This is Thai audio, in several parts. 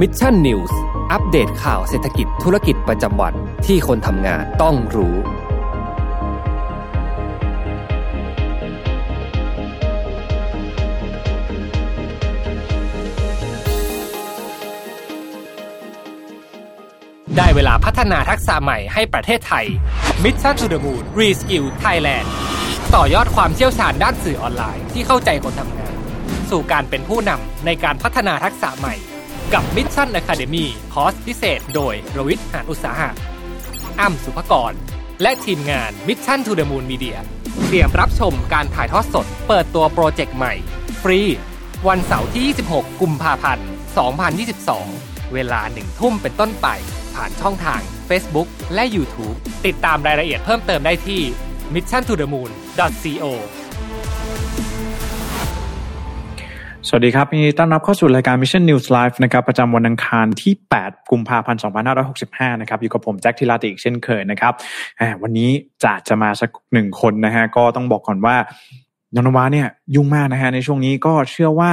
Mission News อัปเดตข่าวเศรษฐกิจธุรกิจประจำวันที่คนทำงานต้องรู้ ได้เวลาพัฒนาทักษะใหม่ให้ประเทศไทย Mission to the Moon Reskill Thailand ต่อยอดความเชี่ยวชาญด้านสื่อออนไลน์ที่เข้าใจคนทำงาน สู่การเป็นผู้นำในการพัฒนาทักษะใหม่ กับ Mission Academy คอร์สพิเศษ โดยรวิทหานอุตสาหะอ้ำสุภกร และทีมงาน Mission to the Moon Media เตรียมรับชมการถ่ายทอดสด เปิดตัวโปรเจกต์ใหม่ ฟรี วันเสาร์ที่ 26 กุมภาพันธ์ 2022 เวลาหนึ่งทุ่มเป็นต้นไป ผ่านช่องทาง Facebook และ YouTube ติดตามรายละเอียดเพิ่มเติมได้ที่ mission สวัสดีครับยินดีต้อนรับเข้าสู่รายการ Mission News Live นะครับประจำวันอังคารที่ 8 กุมภาพันธ์ 2565 นะครับอยู่กับผมแจ็คทิลาติอีกเช่นเคยนะครับวันนี้จะจะมาสักหนึ่งคนนะฮะก็ต้องบอกก่อนว่านนวาเนี่ยยุ่งมากนะฮะในช่วงนี้ก็เชื่อว่า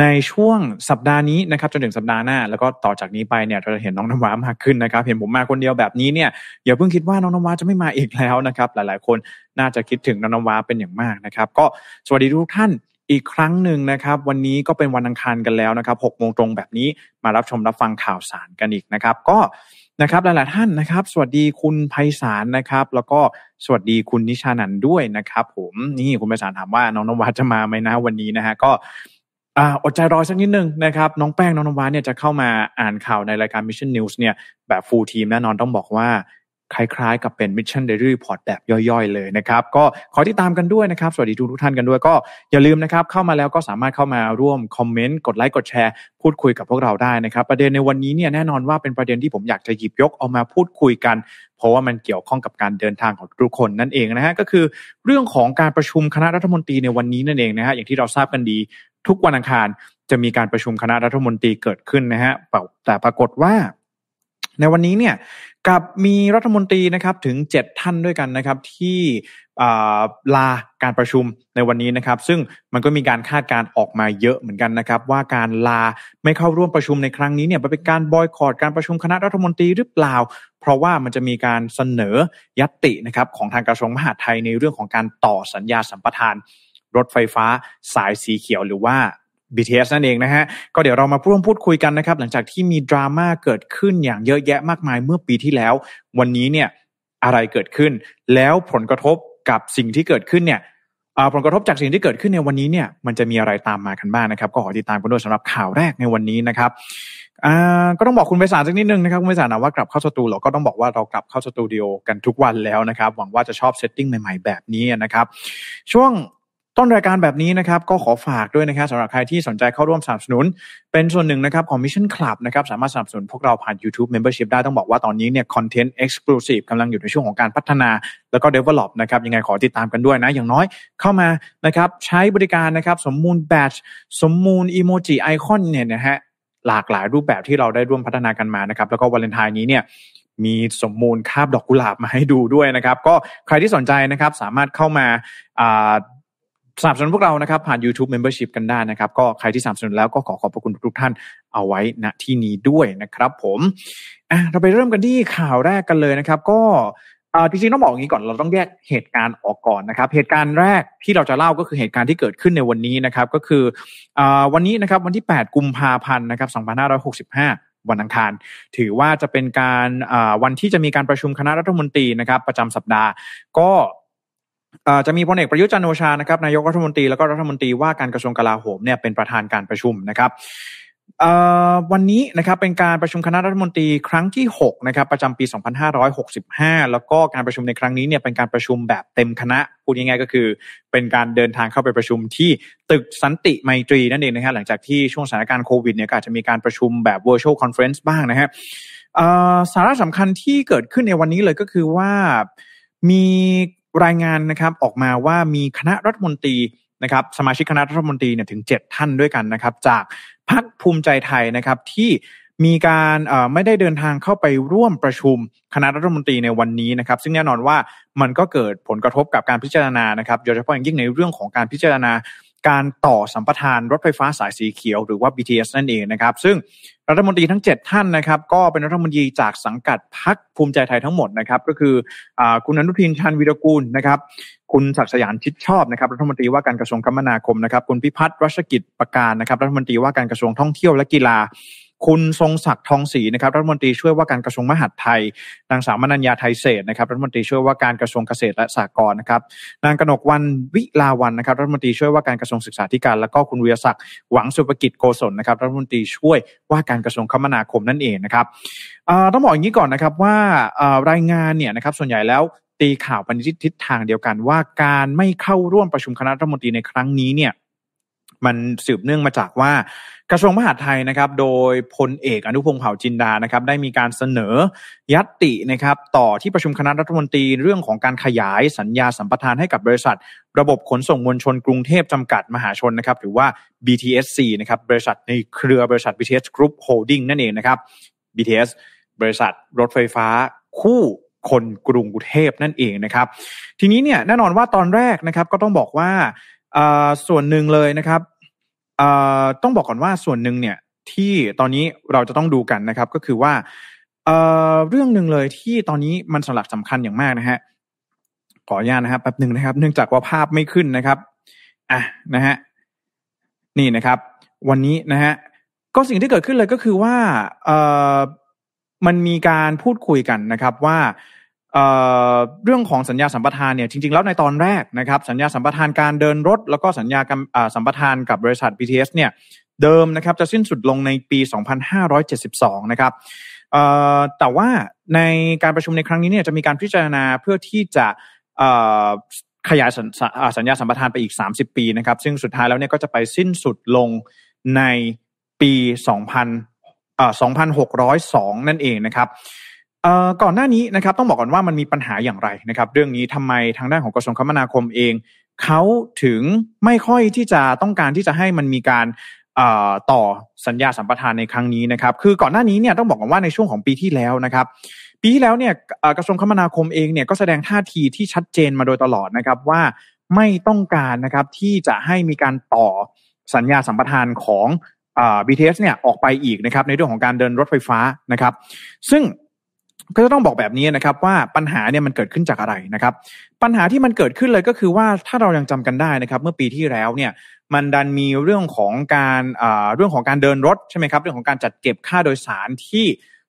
ในช่วงสัปดาห์นี้นะครับจนถึงสัปดาห์หน้า แล้วก็ต่อจากนี้ไปเนี่ยเราจะเห็นน้องนวามากขึ้นนะครับ เห็นผมมาคนเดียวแบบนี้เนี่ยอย่าเพิ่งคิดว่าน้องนวาจะไม่มาอีกแล้วนะครับ หลายๆ คนน่าจะคิดถึงน้องนวาเป็นอย่างมากนะครับ ก็สวัสดีทุกท่าน อีกครั้งหนึ่งนะครับ วันนี้ก็เป็นวันอังคารกันแล้วนะครับหกโมงตรงแบบนี้มารับชมรับฟังข่าวสารกันอีกนะครับ ก็นะครับหลายๆท่านนะครับ สวัสดีคุณไพศาลนะครับ แล้วก็สวัสดีคุณนิชานันด้วยนะครับ ผมนี่คุณไพศาลถามว่าน้องนวัดจะมาไหมนะวันนี้นะฮะก็อดใจรอสักนิดนึงนะครับน้องแป้งน้องนวัดเนี่ยจะเข้ามาอ่านข่าวในรายการ Mission News เนี่ยแบบฟูลทีมแน่นอนต้องบอกว่า คล้ายๆ กับเป็น Mission Daily Report แบบย่อยๆ เลยนะครับก็ขอติดตามกันด้วยนะครับ สวัสดีทุกทุกท่านกันด้วยก็อย่าลืมนะครับเข้ามาแล้วก็สามารถเข้ามาร่วมคอมเมนต์กดไลค์กดแชร์พูดคุยกับพวกเราได้นะครับ ประเด็นในวันนี้เนี่ยแน่นอนว่าเป็นประเด็นที่ผมอยากจะหยิบยกเอามาพูดคุยกัน เพราะว่ามันเกี่ยวข้องกับการเดินทางของทุกคนนั่นเองนะฮะก็คือเรื่องของการประชุมคณะรัฐมนตรีในวันนี้นั่นเองนะฮะอย่างที่เราทราบกันดีทุกวันอังคารจะมีการประชุมคณะรัฐมนตรีเกิดขึ้นนะฮะแต่ปรากฏว่า ในวันนี้เนี่ยกับมีรัฐมนตรีนะครับถึง 7 ท่านด้วยกันนะครับที่ลาการประชุมในวันนี้นะครับ ซึ่งมันก็มีการคาดการออกมาเยอะเหมือนกันนะครับ ว่าการลาไม่เข้าร่วมประชุมในครั้งนี้เนี่ยเป็นการบอยคอรดการประชุมคณะรัฐมนตรีหรือเปล่า เพราะว่ามันจะมีการเสนอยัตตินะครับของทางกระทรวงมหาดไทยในเรื่องของการต่อสัญญาสัมปทานรถไฟฟ้าสายสีเขียวหรือว่า BTS นั่นเองนะฮะ ก็เดี๋ยวเรามาร่วมพูดคุยกันนะครับ หลังจากที่มีดราม่าเกิดขึ้นอย่างเยอะแยะมากมายเมื่อปีที่แล้ว วันนี้เนี่ยอะไรเกิดขึ้น แล้วผลกระทบกับสิ่งที่เกิดขึ้นเนี่ยผลกระทบจากสิ่งที่เกิดขึ้นในวันนี้เนี่ยมันจะมีอะไรตามมากันบ้างนะครับ ก็ขอติดตามกันด้วยสำหรับข่าวแรกในวันนี้นะครับก็ต้องบอกคุณไปสารสักนิดนึงนะครับคุณไปสารนะว่ากลับเข้าสตูเราก็ต้องบอกว่าเรากลับเข้าสตูดิโอกันทุกวันแล้วนะครับ หวังว่าจะชอบ setting ใหม่ๆแบบนี้นะครับ ช่วง ต้นรายการแบบนี้นะครับก็ขอฝากด้วยนะครับสำหรับใครที่สนใจเข้าร่วมสนับสนุน เป็นส่วนหนึ่งนะครับของ Mission Club นะครับสามารถสนับสนุนพวกเราผ่าน YouTube Membership ได้ต้องบอกว่าตอนนี้เนี่ยคอนเทนต์ Exclusive กำลังอยู่ในช่วงของการพัฒนาแล้วก็ Develop นะครับยังไงขอติดตามกันด้วยนะอย่างน้อยเข้ามานะครับใช้บริการนะครับสมมูลแบตสมมูลอีโมจิไอคอนเนี่ยนะฮะหลากหลายรูปแบบที่เราได้ร่วมพัฒนากันมานะครับแล้วก็วาเลนไทน์นี้เนี่ยมีสมมูลคาบดอกกุหลาบมาให้ดูด้วยนะครับ ก็ใครที่สนใจนะครับสามารถเข้ามา สนับสนุนพวกเรานะครับผ่าน YouTube Membership กันได้นะครับ ก็ใครที่สนับสนุนแล้วก็ขอขอบพระคุณทุกท่านเอาไว้ณที่นี้ด้วยนะครับผมอะเราไปเริ่มกันที่ข่าวแรกกันเลยนะครับ ก็จริงๆต้องบอกอย่างนี้ก่อนเราต้องแยกเหตุการณ์ออกก่อนนะครับ เหตุการณ์แรกที่เราจะเล่าก็คือเหตุการณ์ที่เกิดขึ้นในวันนี้นะครับ ก็คืออวันนี้นะครับวันที่ 8 กุมภาพันธ์นะครับ2565วันอังคาร ถือว่าจะเป็นการวันที่จะมีการประชุมคณะรัฐมนตรีนะครับ ประจำสัปดาห์ ก็ จะมีพลเอกประยุทธ์จันโอชานะครับนายกรัฐมนตรีแล้วก็รัฐมนตรีว่าการกระทรวงกลาโหมเนี่ยเป็นประธานการประชุมนะครับวันนี้นะครับเป็นการประชุมคณะรัฐมนตรีครั้งที่6นะครับประจำปี 2565 แล้วก็การประชุมในครั้งนี้เนี่ยเป็นการประชุมแบบเต็มคณะพูดง่ายๆก็คือ เป็นการเดินทางเข้าไปประชุมที่ตึกสันติไมตรีนั่นเองนะฮะหลังจากที่ช่วงสถานการณ์โควิดเนี่ยก็อาจจะมีการประชุมแบบ virtual conference บ้างนะฮะสาระสำคัญที่เกิดขึ้นในวันนี้เลยก็คือว่ามี รายงานนะครับออกมาว่ามีคณะรัฐมนตรีนะครับสมาชิกคณะรัฐมนตรีเนี่ยถึง 7 ท่านด้วยกันนะครับ จากพรรคภูมิใจไทยนะครับที่มีการไม่ได้เดินทางเข้าไปร่วมประชุมคณะรัฐมนตรีในวันนี้นะครับ ซึ่งแน่นอนว่ามันก็เกิดผลกระทบกับการพิจารณานะครับโดยเฉพาะอย่างยิ่งในเรื่องของการพิจารณา การต่อสัมปทานรถไฟฟ้าสายสีเขียวหรือว่า BTS นั่นเองนะครับ ซึ่งรัฐมนตรีทั้ง 7 ท่านนะครับ ก็เป็นรัฐมนตรีจากสังกัดพักภูมิใจไทยทั้งหมดนะครับ ก็คืออคุณอนุทินชาญวีรกูลนะครับ คุณศักดิ์สยามชิดชอบนะครับรัฐมนตรีว่าการกระทรวงคมนาคมนะครับ คุณพิพัฒน์รัชกิจประการนะครับ รัฐมนตรีว่าการกระทรวงท่องเที่ยวและกีฬา คุณทรงศักดิ์ทองศรีนะครับรัฐมนตรีช่วยว่าการกระทรวงมหาดไทย นางสาวมนัญญาไทยเศษนะครับรัฐมนตรีช่วยว่าการกระทรวงเกษตรและสหกรณ์นะครับนางกนกวันวิลาวันนะครับรัฐมนตรีช่วยว่าการกระทรวงศึกษาธิการ แล้วก็คุณวิยศักดิ์หวังสุภกิจโกศลนะครับรัฐมนตรีช่วยว่าการกระทรวงคมนาคมนั่นเองนะครับต้องบอกอย่างนี้ก่อนนะครับว่ารายงานเนี่ยนะครับส่วนใหญ่แล้วตีข่าวไปในทิศทางเดียวกันว่าการไม่เข้าร่วมประชุมคณะรัฐมนตรีในครั้งนี้เนี่ย มันสืบเนื่องมาจากว่ากระทรวงมหาดไทยนะครับ โดยพลเอกอนุพงศ์เผ่าจินดานะครับ ได้มีการเสนอยัตตินะครับ ต่อที่ประชุมคณะรัฐมนตรีเรื่องของการขยายสัญญาสัมปทานให้กับบริษัท ระบบขนส่งมวลชนกรุงเทพจำกัดมหาชนนะครับ หรือว่า BTSC นะครับบริษัทในเครือบริษัท BTS Group Holding นั่นเองนะครับ BTS บริษัทรถไฟฟ้าคู่คนกรุงเทพนั่นเองนะครับ ทีนี้เนี่ยแน่นอนว่าตอนแรกนะครับก็ต้องบอกว่า ส่วนหนึ่งเลยนะครับต้องบอกก่อนว่าส่วนหนึ่งเนี่ยที่ตอนนี้เราจะต้องดูกันนะครับ ก็คือว่าเรื่องหนึ่งเลยที่ตอนนี้มันสลักสำคัญอย่างมากนะฮะขออนุญาตนะครับแป๊บหนึ่งนะครับ เนื่องจากว่าภาพไม่ขึ้นนะครับอะนะฮะนี่นะครับ วันนี้นะฮะก็สิ่งที่เกิดขึ้นเลยก็คือว่าเอ่อมันมีการพูดคุยกันนะครับว่า เรื่องของสัญญาสัมปทานเนี่ยจริงๆแล้วในตอนแรกนะครับสัญญาสัมปทานการเดินรถ แล้วก็สัญญาสัมปทานกับบริษัท BTS เนี่ยเดิมนะครับจะสิ้นสุดลงในปี 2572 นะครับแต่ว่าในการประชุมในครั้งนี้เนี่ยจะมีการพิจารณาเพื่อที่จะขยายสัญญาสัมปทานไปอีก 30 ปีนะครับ ซึ่งสุดท้ายแล้วเนี่ยก็จะไปสิ้นสุดลงในปี 2000 2602 นั่นเองนะครับ ก่อนหน้านี้นะครับต้องบอกก่อนว่ามันมีปัญหาอย่างไรนะครับ เรื่องนี้ทำไมทางด้านของกระทรวงคมนาคมเองเขาถึงไม่ค่อยที่จะต้องการที่จะให้มันมีการต่อสัญญาสัมปทานในครั้งนี้นะครับ คือก่อนหน้านี้เนี่ยต้องบอกก่อนว่าในช่วงของปีที่แล้วนะครับ ปีที่แล้วเนี่ยกระทรวงคมนาคมเองเนี่ยก็แสดงท่าทีที่ชัดเจนมาโดยตลอดนะครับว่าไม่ต้องการนะครับที่จะให้มีการต่อสัญญาสัมปทานของ BTS เนี่ยออกไปอีกนะครับในเรื่องของการเดินรถไฟฟ้านะครับ ซึ่ง ก็จะต้องบอกแบบนี้นะครับว่าปัญหาเนี่ยมันเกิดขึ้นจากอะไรนะครับ ปัญหาที่มันเกิดขึ้นเลยก็คือว่าถ้าเรายังจำกันได้นะครับเมื่อปีที่แล้วเนี่ยมันดันมีเรื่องของการเรื่องของการเดินรถใช่ไหมครับเรื่องของการจัดเก็บค่าโดยสารที่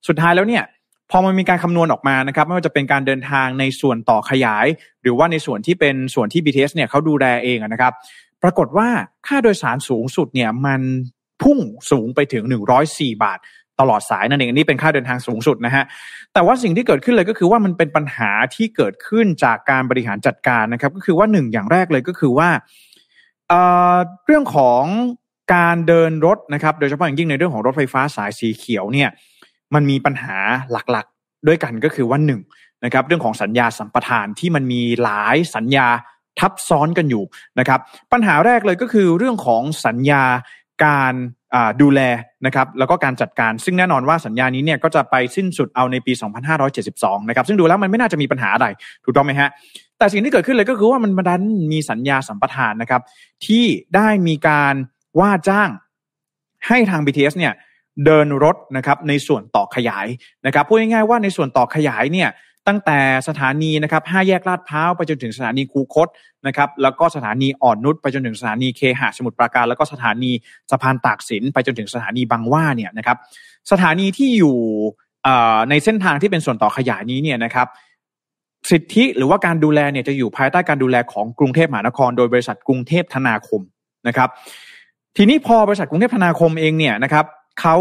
สุดท้ายแล้วเนี่ยพอมันมีการคำนวณออกมานะครับไม่ว่าจะเป็นการเดินทางในส่วนต่อขยาย หรือว่าในส่วนที่เป็นส่วนที่ BTS เนี่ยเขาดูแลเองนะครับ ปรากฏว่าค่าโดยสารสูงสุดเนี่ยมันพุ่งสูงไปถึง 104 บาท ตลอดสายนั่นเองอันนี้เป็นค่าเดินทางสูงสุดนะฮะแต่ว่าสิ่งที่เกิดขึ้นเลยก็คือว่ามันเป็นปัญหาที่เกิดขึ้นจากการบริหารจัดการนะครับ ก็คือว่าหนึ่งอย่างแรกเลยก็คือว่าเรื่องของการเดินรถนะครับ โดยเฉพาะอย่างยิ่งในเรื่องของรถไฟฟ้าสายสีเขียวเนี่ยมันมีปัญหาหลักๆ ด้วยกันก็คือว่าหนึ่งนะครับเรื่องของสัญญาสัมปทานที่มันมีหลายสัญญาทับซ้อนกันอยู่นะครับ ปัญหาแรกเลยก็คือเรื่องของสัญญาการ ดูแลนะครับแล้วก็การจัดการซึ่งแน่นอนว่าสัญญานี้เนี่ยก็จะไปสิ้นสุดเอาในปี 2572 นะครับซึ่งดูแล้วมันไม่น่าจะมีปัญหาอะไรถูกต้องไหมฮะแต่สิ่งที่เกิดขึ้นเลยก็คือว่ามันดันมีสัญญาสัมปทานนะครับที่ได้มีการว่าจ้างให้ทาง BTS เนี่ยเดินรถนะครับในส่วนต่อขยายนะครับพูดง่ายๆว่าในส่วนต่อขยายเนี่ย ตั้งแต่สถานีนะครับห้าแยกลาดพร้าวไปจนถึงสถานีคูคตนะครับแล้วก็สถานีอ่อนนุชไปจนถึงสถานีเคหะสมุทรปราการ แล้วก็สถานีสะพานตากสินไปจนถึงสถานีบางว่าเนี่ยนะครับสถานีที่อยู่ในเส้นทางที่เป็นส่วนต่อขยายนี้เนี่ยนะครับสิทธิหรือว่าการดูแลเนี่ยจะอยู่ภายใต้การดูแลของกรุงเทพมหานคร โดยบริษัทกรุงเทพธนาคมนะครับ ทีนี้พอบริษัทกรุงเทพธนาคมเองเนี่ยนะครับเขา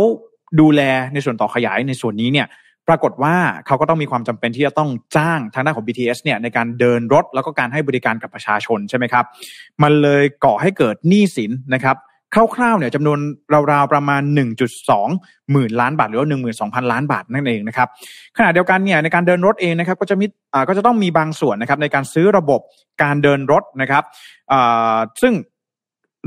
ดูแลในส่วนต่อขยายในส่วนนี้เนี่ย ปรากฏว่าเขาก็ต้องมีความจำเป็นที่จะต้องจ้างทางด้านของ BTS เนี่ยในการเดินรถแล้วก็การให้บริการกับประชาชนใช่ไหมครับ มันเลยก่อให้เกิดหนี้สินนะครับคร่าวๆเนี่ยจำนวนราวๆประมาณ 1.2 หมื่นล้านบาท หรือว่า12,000 ล้านบาทนั่นเองนะครับขณะเดียวกันเนี่ยในการเดินรถเองนะครับก็จะมีอ่าก็จะต้องมีบางส่วนนะครับในการซื้อระบบการเดินรถนะครับซึ่ง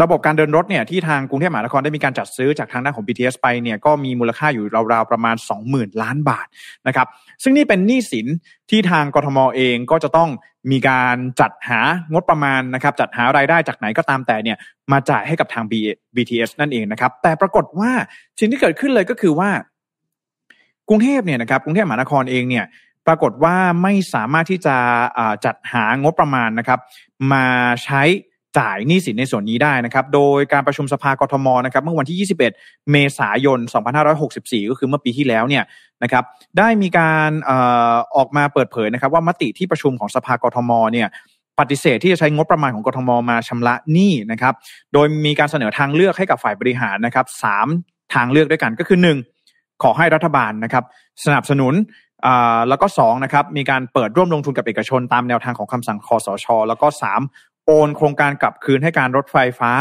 ระบบการเดินรถเนี่ยที่ทางกรุงเทพมหานครได้มีการจัดซื้อจากทางด้านของ BTS ไปเนี่ยก็มีมูลค่าอยู่ราวๆประมาณ 20,000 ล้านบาทนะครับซึ่งนี่เป็นหนี้สินที่ทางกทมเองก็จะต้องมีการจัดหางบประมาณนะครับจัดหารายได้จากไหนก็ตามแต่เนี่ยมาจ่ายให้กับทาง BTS นั่นเองนะครับแต่ปรากฏว่าสิ่งที่เกิดขึ้นเลยก็คือว่ากรุงเทพเนี่ยนะครับกรุงเทพมหานครเองเนี่ยปรากฏว่าไม่สามารถที่จะจัดหางบประมาณนะครับมาใช้ จ่ายหนี้สินในส่วนนี้ได้นะครับ โดยการประชุมสภากทมนะครับเมื่อวันที่ 21 เมษายน 2564 ก็คือเมื่อปีที่แล้วเนี่ยนะครับได้มีการออกมาเปิดเผยนะครับว่ามติที่ประชุมของสภากทมเนี่ยปฏิเสธที่จะใช้งบประมาณของกทมมาชำระหนี้นะครับ โดยมีการเสนอทางเลือกให้กับฝ่ายบริหารนะครับสามทางเลือกด้วยกันก็คือ 1 ขอให้รัฐบาลนะครับสนับสนุนแล้วก็2นะครับมีการเปิดร่วมลงทุนกับเอกชนตามแนวทางของคำสั่งคอสช แล้วก็ 3 โอนโครงการกลับคืนให้การรถไฟฟ้า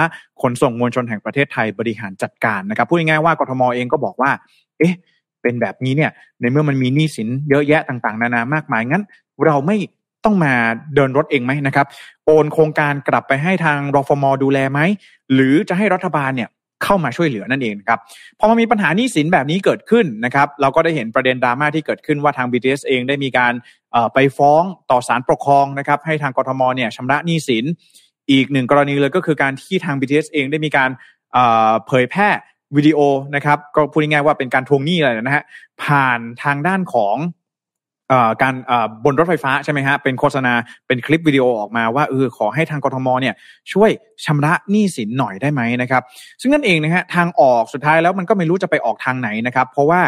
ขนส่งมวลชนแห่งประเทศไทยบริหารจัดการนะครับพูดง่ายๆว่ากทมเองก็บอกว่า เอ๊ะ เป็นแบบนี้เนี่ย ในเมื่อมันมีหนี้สินเยอะแยะต่างๆ นานามากมายงั้น เราไม่ต้องมาเดินรถเองไหมนะครับ โอนโครงการกลับไปให้ทางรฟมดูแลไหม หรือจะให้รัฐบาลเนี่ย เข้ามาช่วยเหลือนั่นเองครับพอมามีปัญหานี้สินแบบนี้เกิดขึ้นนะครับเราก็ได้เห็นประเด็นดราม่าที่เกิดขึ้นว่าทาง BTS เองได้มีการไปฟ้องต่อศาลปกครองนะครับให้ทางกทมเนี่ยชำระหนี้สินอีกหนึ่งกรณีเลยก็คือการที่ทาง BTS เองได้มีการเผยแพร่วิดีโอนะครับก็พูดง่ายๆว่าเป็นการทวงหนี้อะไรนะฮะผ่านทางด้านของ การบนรถไฟฟ้าใช่ไหมฮะเป็นโฆษณาเป็นคลิปวิดีโอออกมาว่าเออขอให้ทางกทมเนี่ยช่วยชำระหนี้สินหน่อยได้ไหมนะครับซึ่งนั่นเองนะฮะทางออกสุดท้ายแล้วมันก็ไม่รู้จะไปออกทางไหนนะครับ เพราะว่า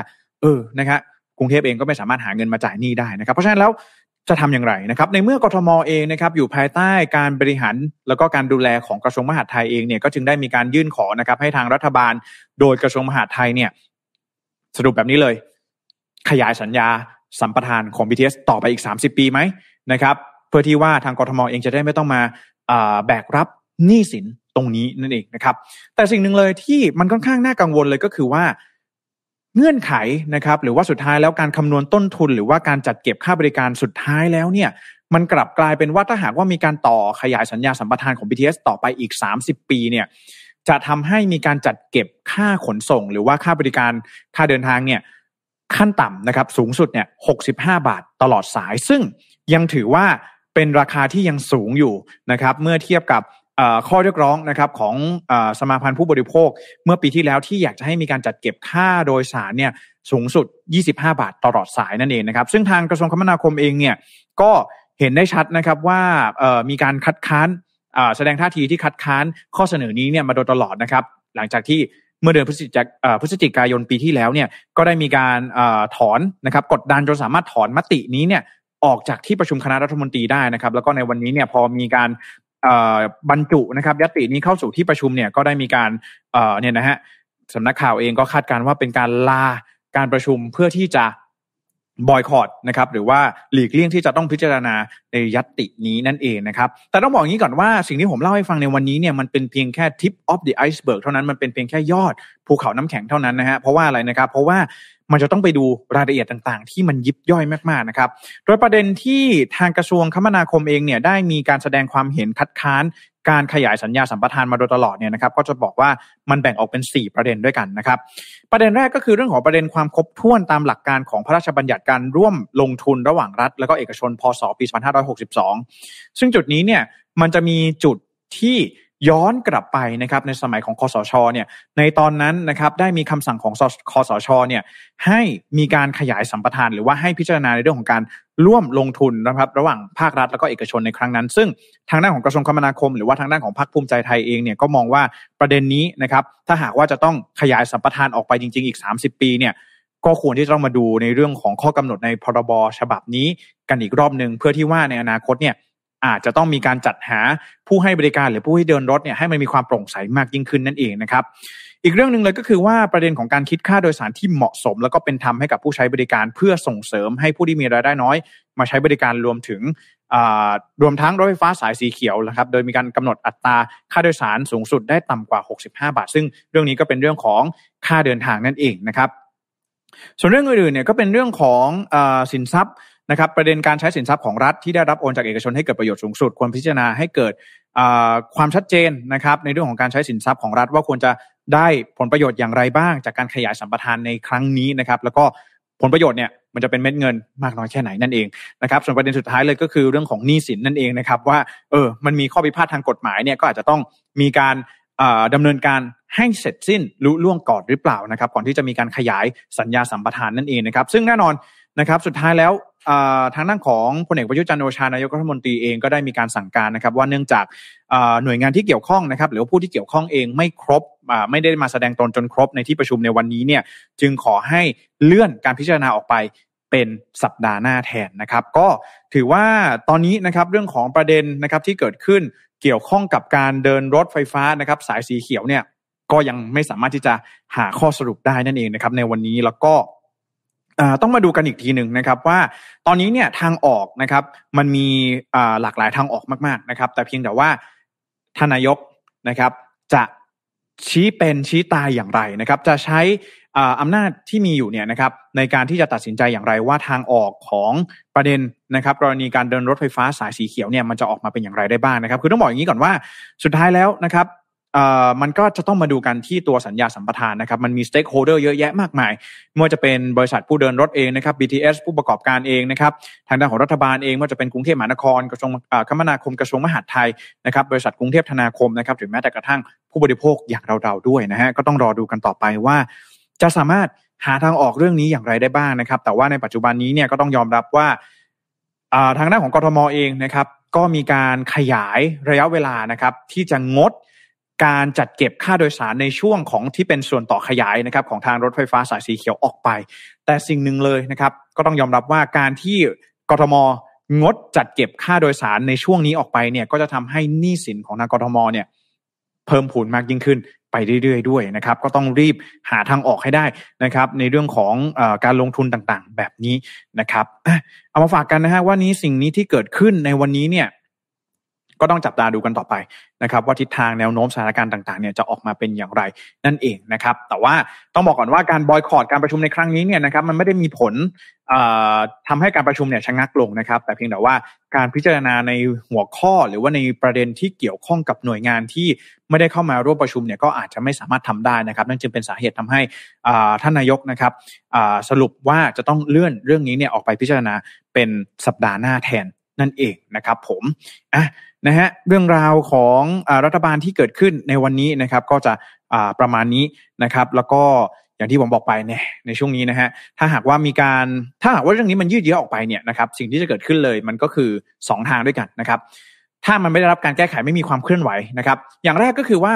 เออนะครับกรุงเทพเองก็ไม่สามารถหาเงินมาจ่ายหนี้ได้นะครับ เพราะฉะนั้นแล้วจะทำอย่างไรนะครับ ในเมื่อกทมเองนะครับอยู่ภายใต้การบริหาร แล้วก็การดูแลของกระทรวงมหาดไทยเองเนี่ยก็จึงได้มีการยื่นขอนะครับ ให้ทางรัฐบาลโดยกระทรวงมหาดไทยเนี่ยสรุปแบบนี้เลย ขยายสัญญา สัมปทานของ BTS ต่อไปอีก 30 ปีไหมนะครับเพื่อที่ว่าทางกรทมเองจะได้ไม่ต้องมาแบกรับหนี้สินตรงนี้นั่นเองนะครับ แต่สิ่งหนึ่งเลยที่มันค่อนข้างน่ากังวลเลยก็คือว่าเงื่อนไขนะครับ หรือว่าสุดท้ายแล้วการคำนวณต้นทุน หรือว่าการจัดเก็บค่าบริการสุดท้ายแล้วเนี่ย มันกลับกลายเป็นว่าถ้าหากว่ามีการต่อขยายสัญญาสัมปทานของ BTS ต่อไปอีก 30 ปีเนี่ยจะทำให้มีการจัดเก็บค่าขนส่ง หรือว่าค่าบริการค่าเดินทางเนี่ย ขั้นต่ำนะครับสูงสุดเนี่ย65 บาทตลอดสาย ซึ่งยังถือว่าเป็นราคาที่ยังสูงอยู่นะครับเมื่อเทียบกับข้อเรียกร้องนะครับของสมาพันธ์ผู้บริโภค เมื่อปีที่แล้วที่อยากจะให้มีการจัดเก็บค่าโดยสารเนี่ยสูงสุด 25 บาทตลอดสายนั่นเองนะครับ ซึ่งทางกระทรวงคมนาคมเองเนี่ยก็เห็นได้ชัดนะครับว่ามีการคัดค้านแสดงท่าทีที่คัดค้านข้อเสนอนี้เนี่ยมาโดยตลอดนะครับ หลังจากที่ เมื่อเดือนพฤศจิกพฤศจิกายนปีที่แล้วเนี่ยก็ได้มีการถอนนะครับกดดันจนสามารถถอนมตินี้เนี่ยออกจากที่ประชุมคณะรัฐมนตรีได้นะครับ แล้วก็ในวันนี้เนี่ยพอมีการบรรจุนะครับยตินี้เข้าสู่ที่ประชุมเนี่ยก็ได้มีการเนี่ยนะฮะสำนักข่าวเองก็คาดการว่าเป็นการลาการประชุมเพื่อที่จะ บอยคอตนะครับหรือว่าหลีกเลี่ยงที่จะต้องพิจารณาในญัตตินี้นั่นเองนะครับแต่ต้องบอกอย่างนี้ก่อนว่าสิ่งที่ผมเล่าให้ฟังในวันนี้เนี่ยมันเป็นเพียงแค่ tip of the iceberg เท่านั้นมันเป็นเพียงแค่ยอดภูเขาน้ำแข็งเท่านั้นนะฮะเพราะว่าอะไรนะครับ เพราะว่ามันจะต้องไปดูรายละเอียดต่างๆ ที่มันยิบย่อยมากๆนะครับ โดยประเด็นที่ทางกระทรวงคมนาคมเองเนี่ยได้มีการแสดงความเห็นคัดค้าน การขยายสัญญาสัมปทานมาโดยตลอดเนี่ยนะครับก็จะบอกว่ามันแบ่งออกเป็น 4 ประเด็นด้วยกันนะครับ ประเด็นแรกก็คือเรื่องของประเด็นความครบถ้วนตามหลักการของพระราชบัญญัติการร่วมลงทุนระหว่างรัฐ และก็เอกชนพศปี 2562 ซึ่งจุดนี้เนี่ยมันจะมีจุดที่ ย้อนกลับไปนะครับในสมัยของคอสชเนี่ยในตอนนั้นนะครับได้มีคำสั่งของคอสชเนี่ยให้มีการขยายสัมปทาน หรือว่าให้พิจารณาในเรื่องของการร่วมลงทุนนะครับระหว่างภาครัฐแล้วก็เอกชนในครั้งนั้น ซึ่งทางด้านของกระทรวงคมนาคม หรือว่าทางด้านของพรรคภูมิใจไทยเองเนี่ยก็มองว่าประเด็นนี้นะครับถ้าหากว่าจะต้องขยายสัมปทานออกไปจริง ๆ อีก 30 ปีเนี่ยก็ควรที่จะต้องมาดูในเรื่องของข้อกำหนดในพรบฉบับนี้กันอีกรอบหนึ่งเพื่อที่ว่าในอนาคตเนี่ย อาจจะต้องมีการจัดหาผู้ให้บริการหรือผู้ให้เดินรถเนี่ยให้มันมีความโปร่งใสมากยิ่งขึ้นนั่นเองนะครับอีกเรื่องหนึ่งเลยก็คือว่าประเด็นของการคิดค่าโดยสารที่เหมาะสม แล้วก็เป็นธรรมให้กับผู้ใช้บริการเพื่อส่งเสริมให้ผู้ที่มีรายได้น้อย มาใช้บริการรวมถึงรวมทั้งรถไฟฟ้าสายสีเขียวนะครับโดยมีการกำหนดอัตราค่าโดยสารสูงสุดได้ต่ำกว่า 65 บาท ซึ่งเรื่องนี้ก็เป็นเรื่องของค่าเดินทางนั่นเองนะครับส่วนเรื่องอื่นๆเนี่ยก็เป็นเรื่องของอสินทรัพย์ นะครับประเด็นการใช้สินทรัพย์ของรัฐที่ได้รับโอนจากเอกชนให้เกิดประโยชน์สูงสุดควรพิจารณาให้เกิดความชัดเจนนะครับในเรื่องของการใช้สินทรัพย์ของรัฐว่าควรจะได้ผลประโยชน์อย่างไรบ้าง จากการขยายสัมปทานในครั้งนี้นะครับ แล้วก็ผลประโยชน์เนี่ยมันจะเป็นเม็ดเงินมากน้อยแค่ไหนนั่นเองนะครับส่วนประเด็นสุดท้ายเลยก็คือเรื่องของหนี้สินนั่นเองนะครับว่าเออมันมีข้อพิพาททางกฎหมายเนี่ยก็อาจจะต้องมีการดำเนินการให้เสร็จสิ้นลุล่วงก่อนหรือเปล่านะครับ ก่อนที่จะมีการขยายสัญญาสัมปทานนั่นเองนะครับ ซึ่งแน่นอนนะครับ สุดท้ายแล้ว ทางด้านของพลเอกประยุจันโอชานายกรัฐมนตรีเองก็ได้มีการสั่งการนะครับ ว่าเนื่องจากหน่วยงานที่เกี่ยวข้องนะครับ หรือผู้ที่เกี่ยวข้องเองไม่ครบไม่ได้มาแสดงตนจนครบในที่ประชุมในวันนี้เนี่ยจึงขอให้เลื่อนการพิจารณาออกไปเป็นสัปดาห์หน้าแทนนะครับ ก็ถือว่าตอนนี้นะครับเรื่องของประเด็นนะครับที่เกิดขึ้นเกี่ยวข้องกับการเดินรถไฟฟ้านะครับ สายสีเขียวเนี่ยก็ยังไม่สามารถที่จะหาข้อสรุปได้นั่นเองนะครับ ในวันนี้แล้วก็ ต้องมาดูกันอีกทีหนึ่งนะครับว่าตอนนี้เนี่ยทางออกนะครับมันมีหลากหลายทางออกมากๆนะครับ แต่เพียงแต่ว่าทานายกนะครับ จะชี้เป็นชี้ตายอย่างไรนะครับ จะใช้อำนาจที่มีอยู่เนี่ยนะครับในการที่จะตัดสินใจอย่างไรว่าทางออกของประเด็นนะครับกรณีการเดินรถไฟฟ้าสายสีเขียวเนี่ยมันจะออกมาเป็นอย่างไรได้บ้างนะครับ คือต้องบอกอย่างนี้ก่อนว่าสุดท้ายแล้วนะครับ มันก็จะต้องมาดูกันที่ตัวสัญญาสัมปทานนะครับ มันมีสเต็กโฮเดอร์เยอะแยะมากมายไม่ว่าจะเป็นบริษัทผู้เดินรถเองนะครับ BTS ผู้ประกอบการเองนะครับ ทางด้านของรัฐบาลเองไม่ว่าจะเป็นกรุงเทพมหานครกระทรวงคมนาคมกระทรวงมหาดไทยนะครับ บริษัทกรุงเทพธนาคมนะครับหรือแม้แต่กระทั่งผู้บริโภคอย่างเราๆด้วยนะฮะก็ต้องรอดูกันต่อไปว่า จะสามารถหาทางออกเรื่องนี้อย่างไรได้บ้างนะครับ แต่ว่าในปัจจุบันนี้เนี่ยก็ต้องยอมรับว่าทางด้านของกรทมเองนะครับ ก็มีการขยายระยะเวลานะครับ ที่จะงด การจัดเก็บค่าโดยสารในช่วงของที่เป็นส่วนต่อขยายนะครับของทางรถไฟฟ้าสายสีเขียวออกไป แต่สิ่งหนึ่งเลยนะครับ ก็ต้องยอมรับว่าการที่กทมงดจัดเก็บค่าโดยสารในช่วงนี้ออกไปเนี่ยก็จะทำให้หนี้สินของทางกทมเนี่ยเพิ่มพูนมากยิ่งขึ้นไปเรื่อยๆด้วยนะครับก็ต้องรีบหาทางออกให้ได้นะครับ ในเรื่องของอการลงทุนต่างๆ แบบนี้นะครับ เอามาฝากกันนะฮะว่านี้สิ่งนี้ที่เกิดขึ้นในวันนี้เนี่ย ก็ต้องจับตาดูกันต่อไปนะครับว่าทิศทางแนวโน้มสถานการณ์ต่างๆเนี่ยจะออกมาเป็นอย่างไรนั่นเองนะครับแต่ว่าต้องบอกก่อนว่าการบอยคอรดการประชุมในครั้งนี้เนี่ยนะครับมันไม่ได้มีผลทำให้การประชุมเนี่ยชะงักลงนะครับ แต่เพียงแต่ว่าการพิจารณาในหัวข้อหรือว่าในประเด็นที่เกี่ยวข้องกับหน่วยงานที่ไม่ได้เข้ามาร่วมประชุมเนี่ยก็อาจจะไม่สามารถทำได้นะครับนั่นจึงเป็นสาเหตุทำให้ท่านนายกนะครับสรุปว่าจะต้องเลื่อนเรื่องนี้เนี่ยออกไปพิจารณาเป็นสัปดาห์หน้าแทน นั่นเองนะครับผมอะนะฮะเรื่องราวของอรัฐบาลที่เกิดขึ้นในวันนี้นะครับ ก็จะประมาณนี้นะครับ แล้วก็อย่างที่ผมบอกไปเนี่ยในช่วงนี้นะฮะถ้าหากว่ามีการถ้าหากว่าเรื่องนี้มันยืดเยื้อออกไปเนี่ยนะครับ สิ่งที่จะเกิดขึ้นเลยมันก็คือ 2 ทางด้วยกันนะครับ ถ้ามันไม่ได้รับการแก้ไขไม่มีความเคลื่อนไหวนะครับ อย่างแรกก็คือว่า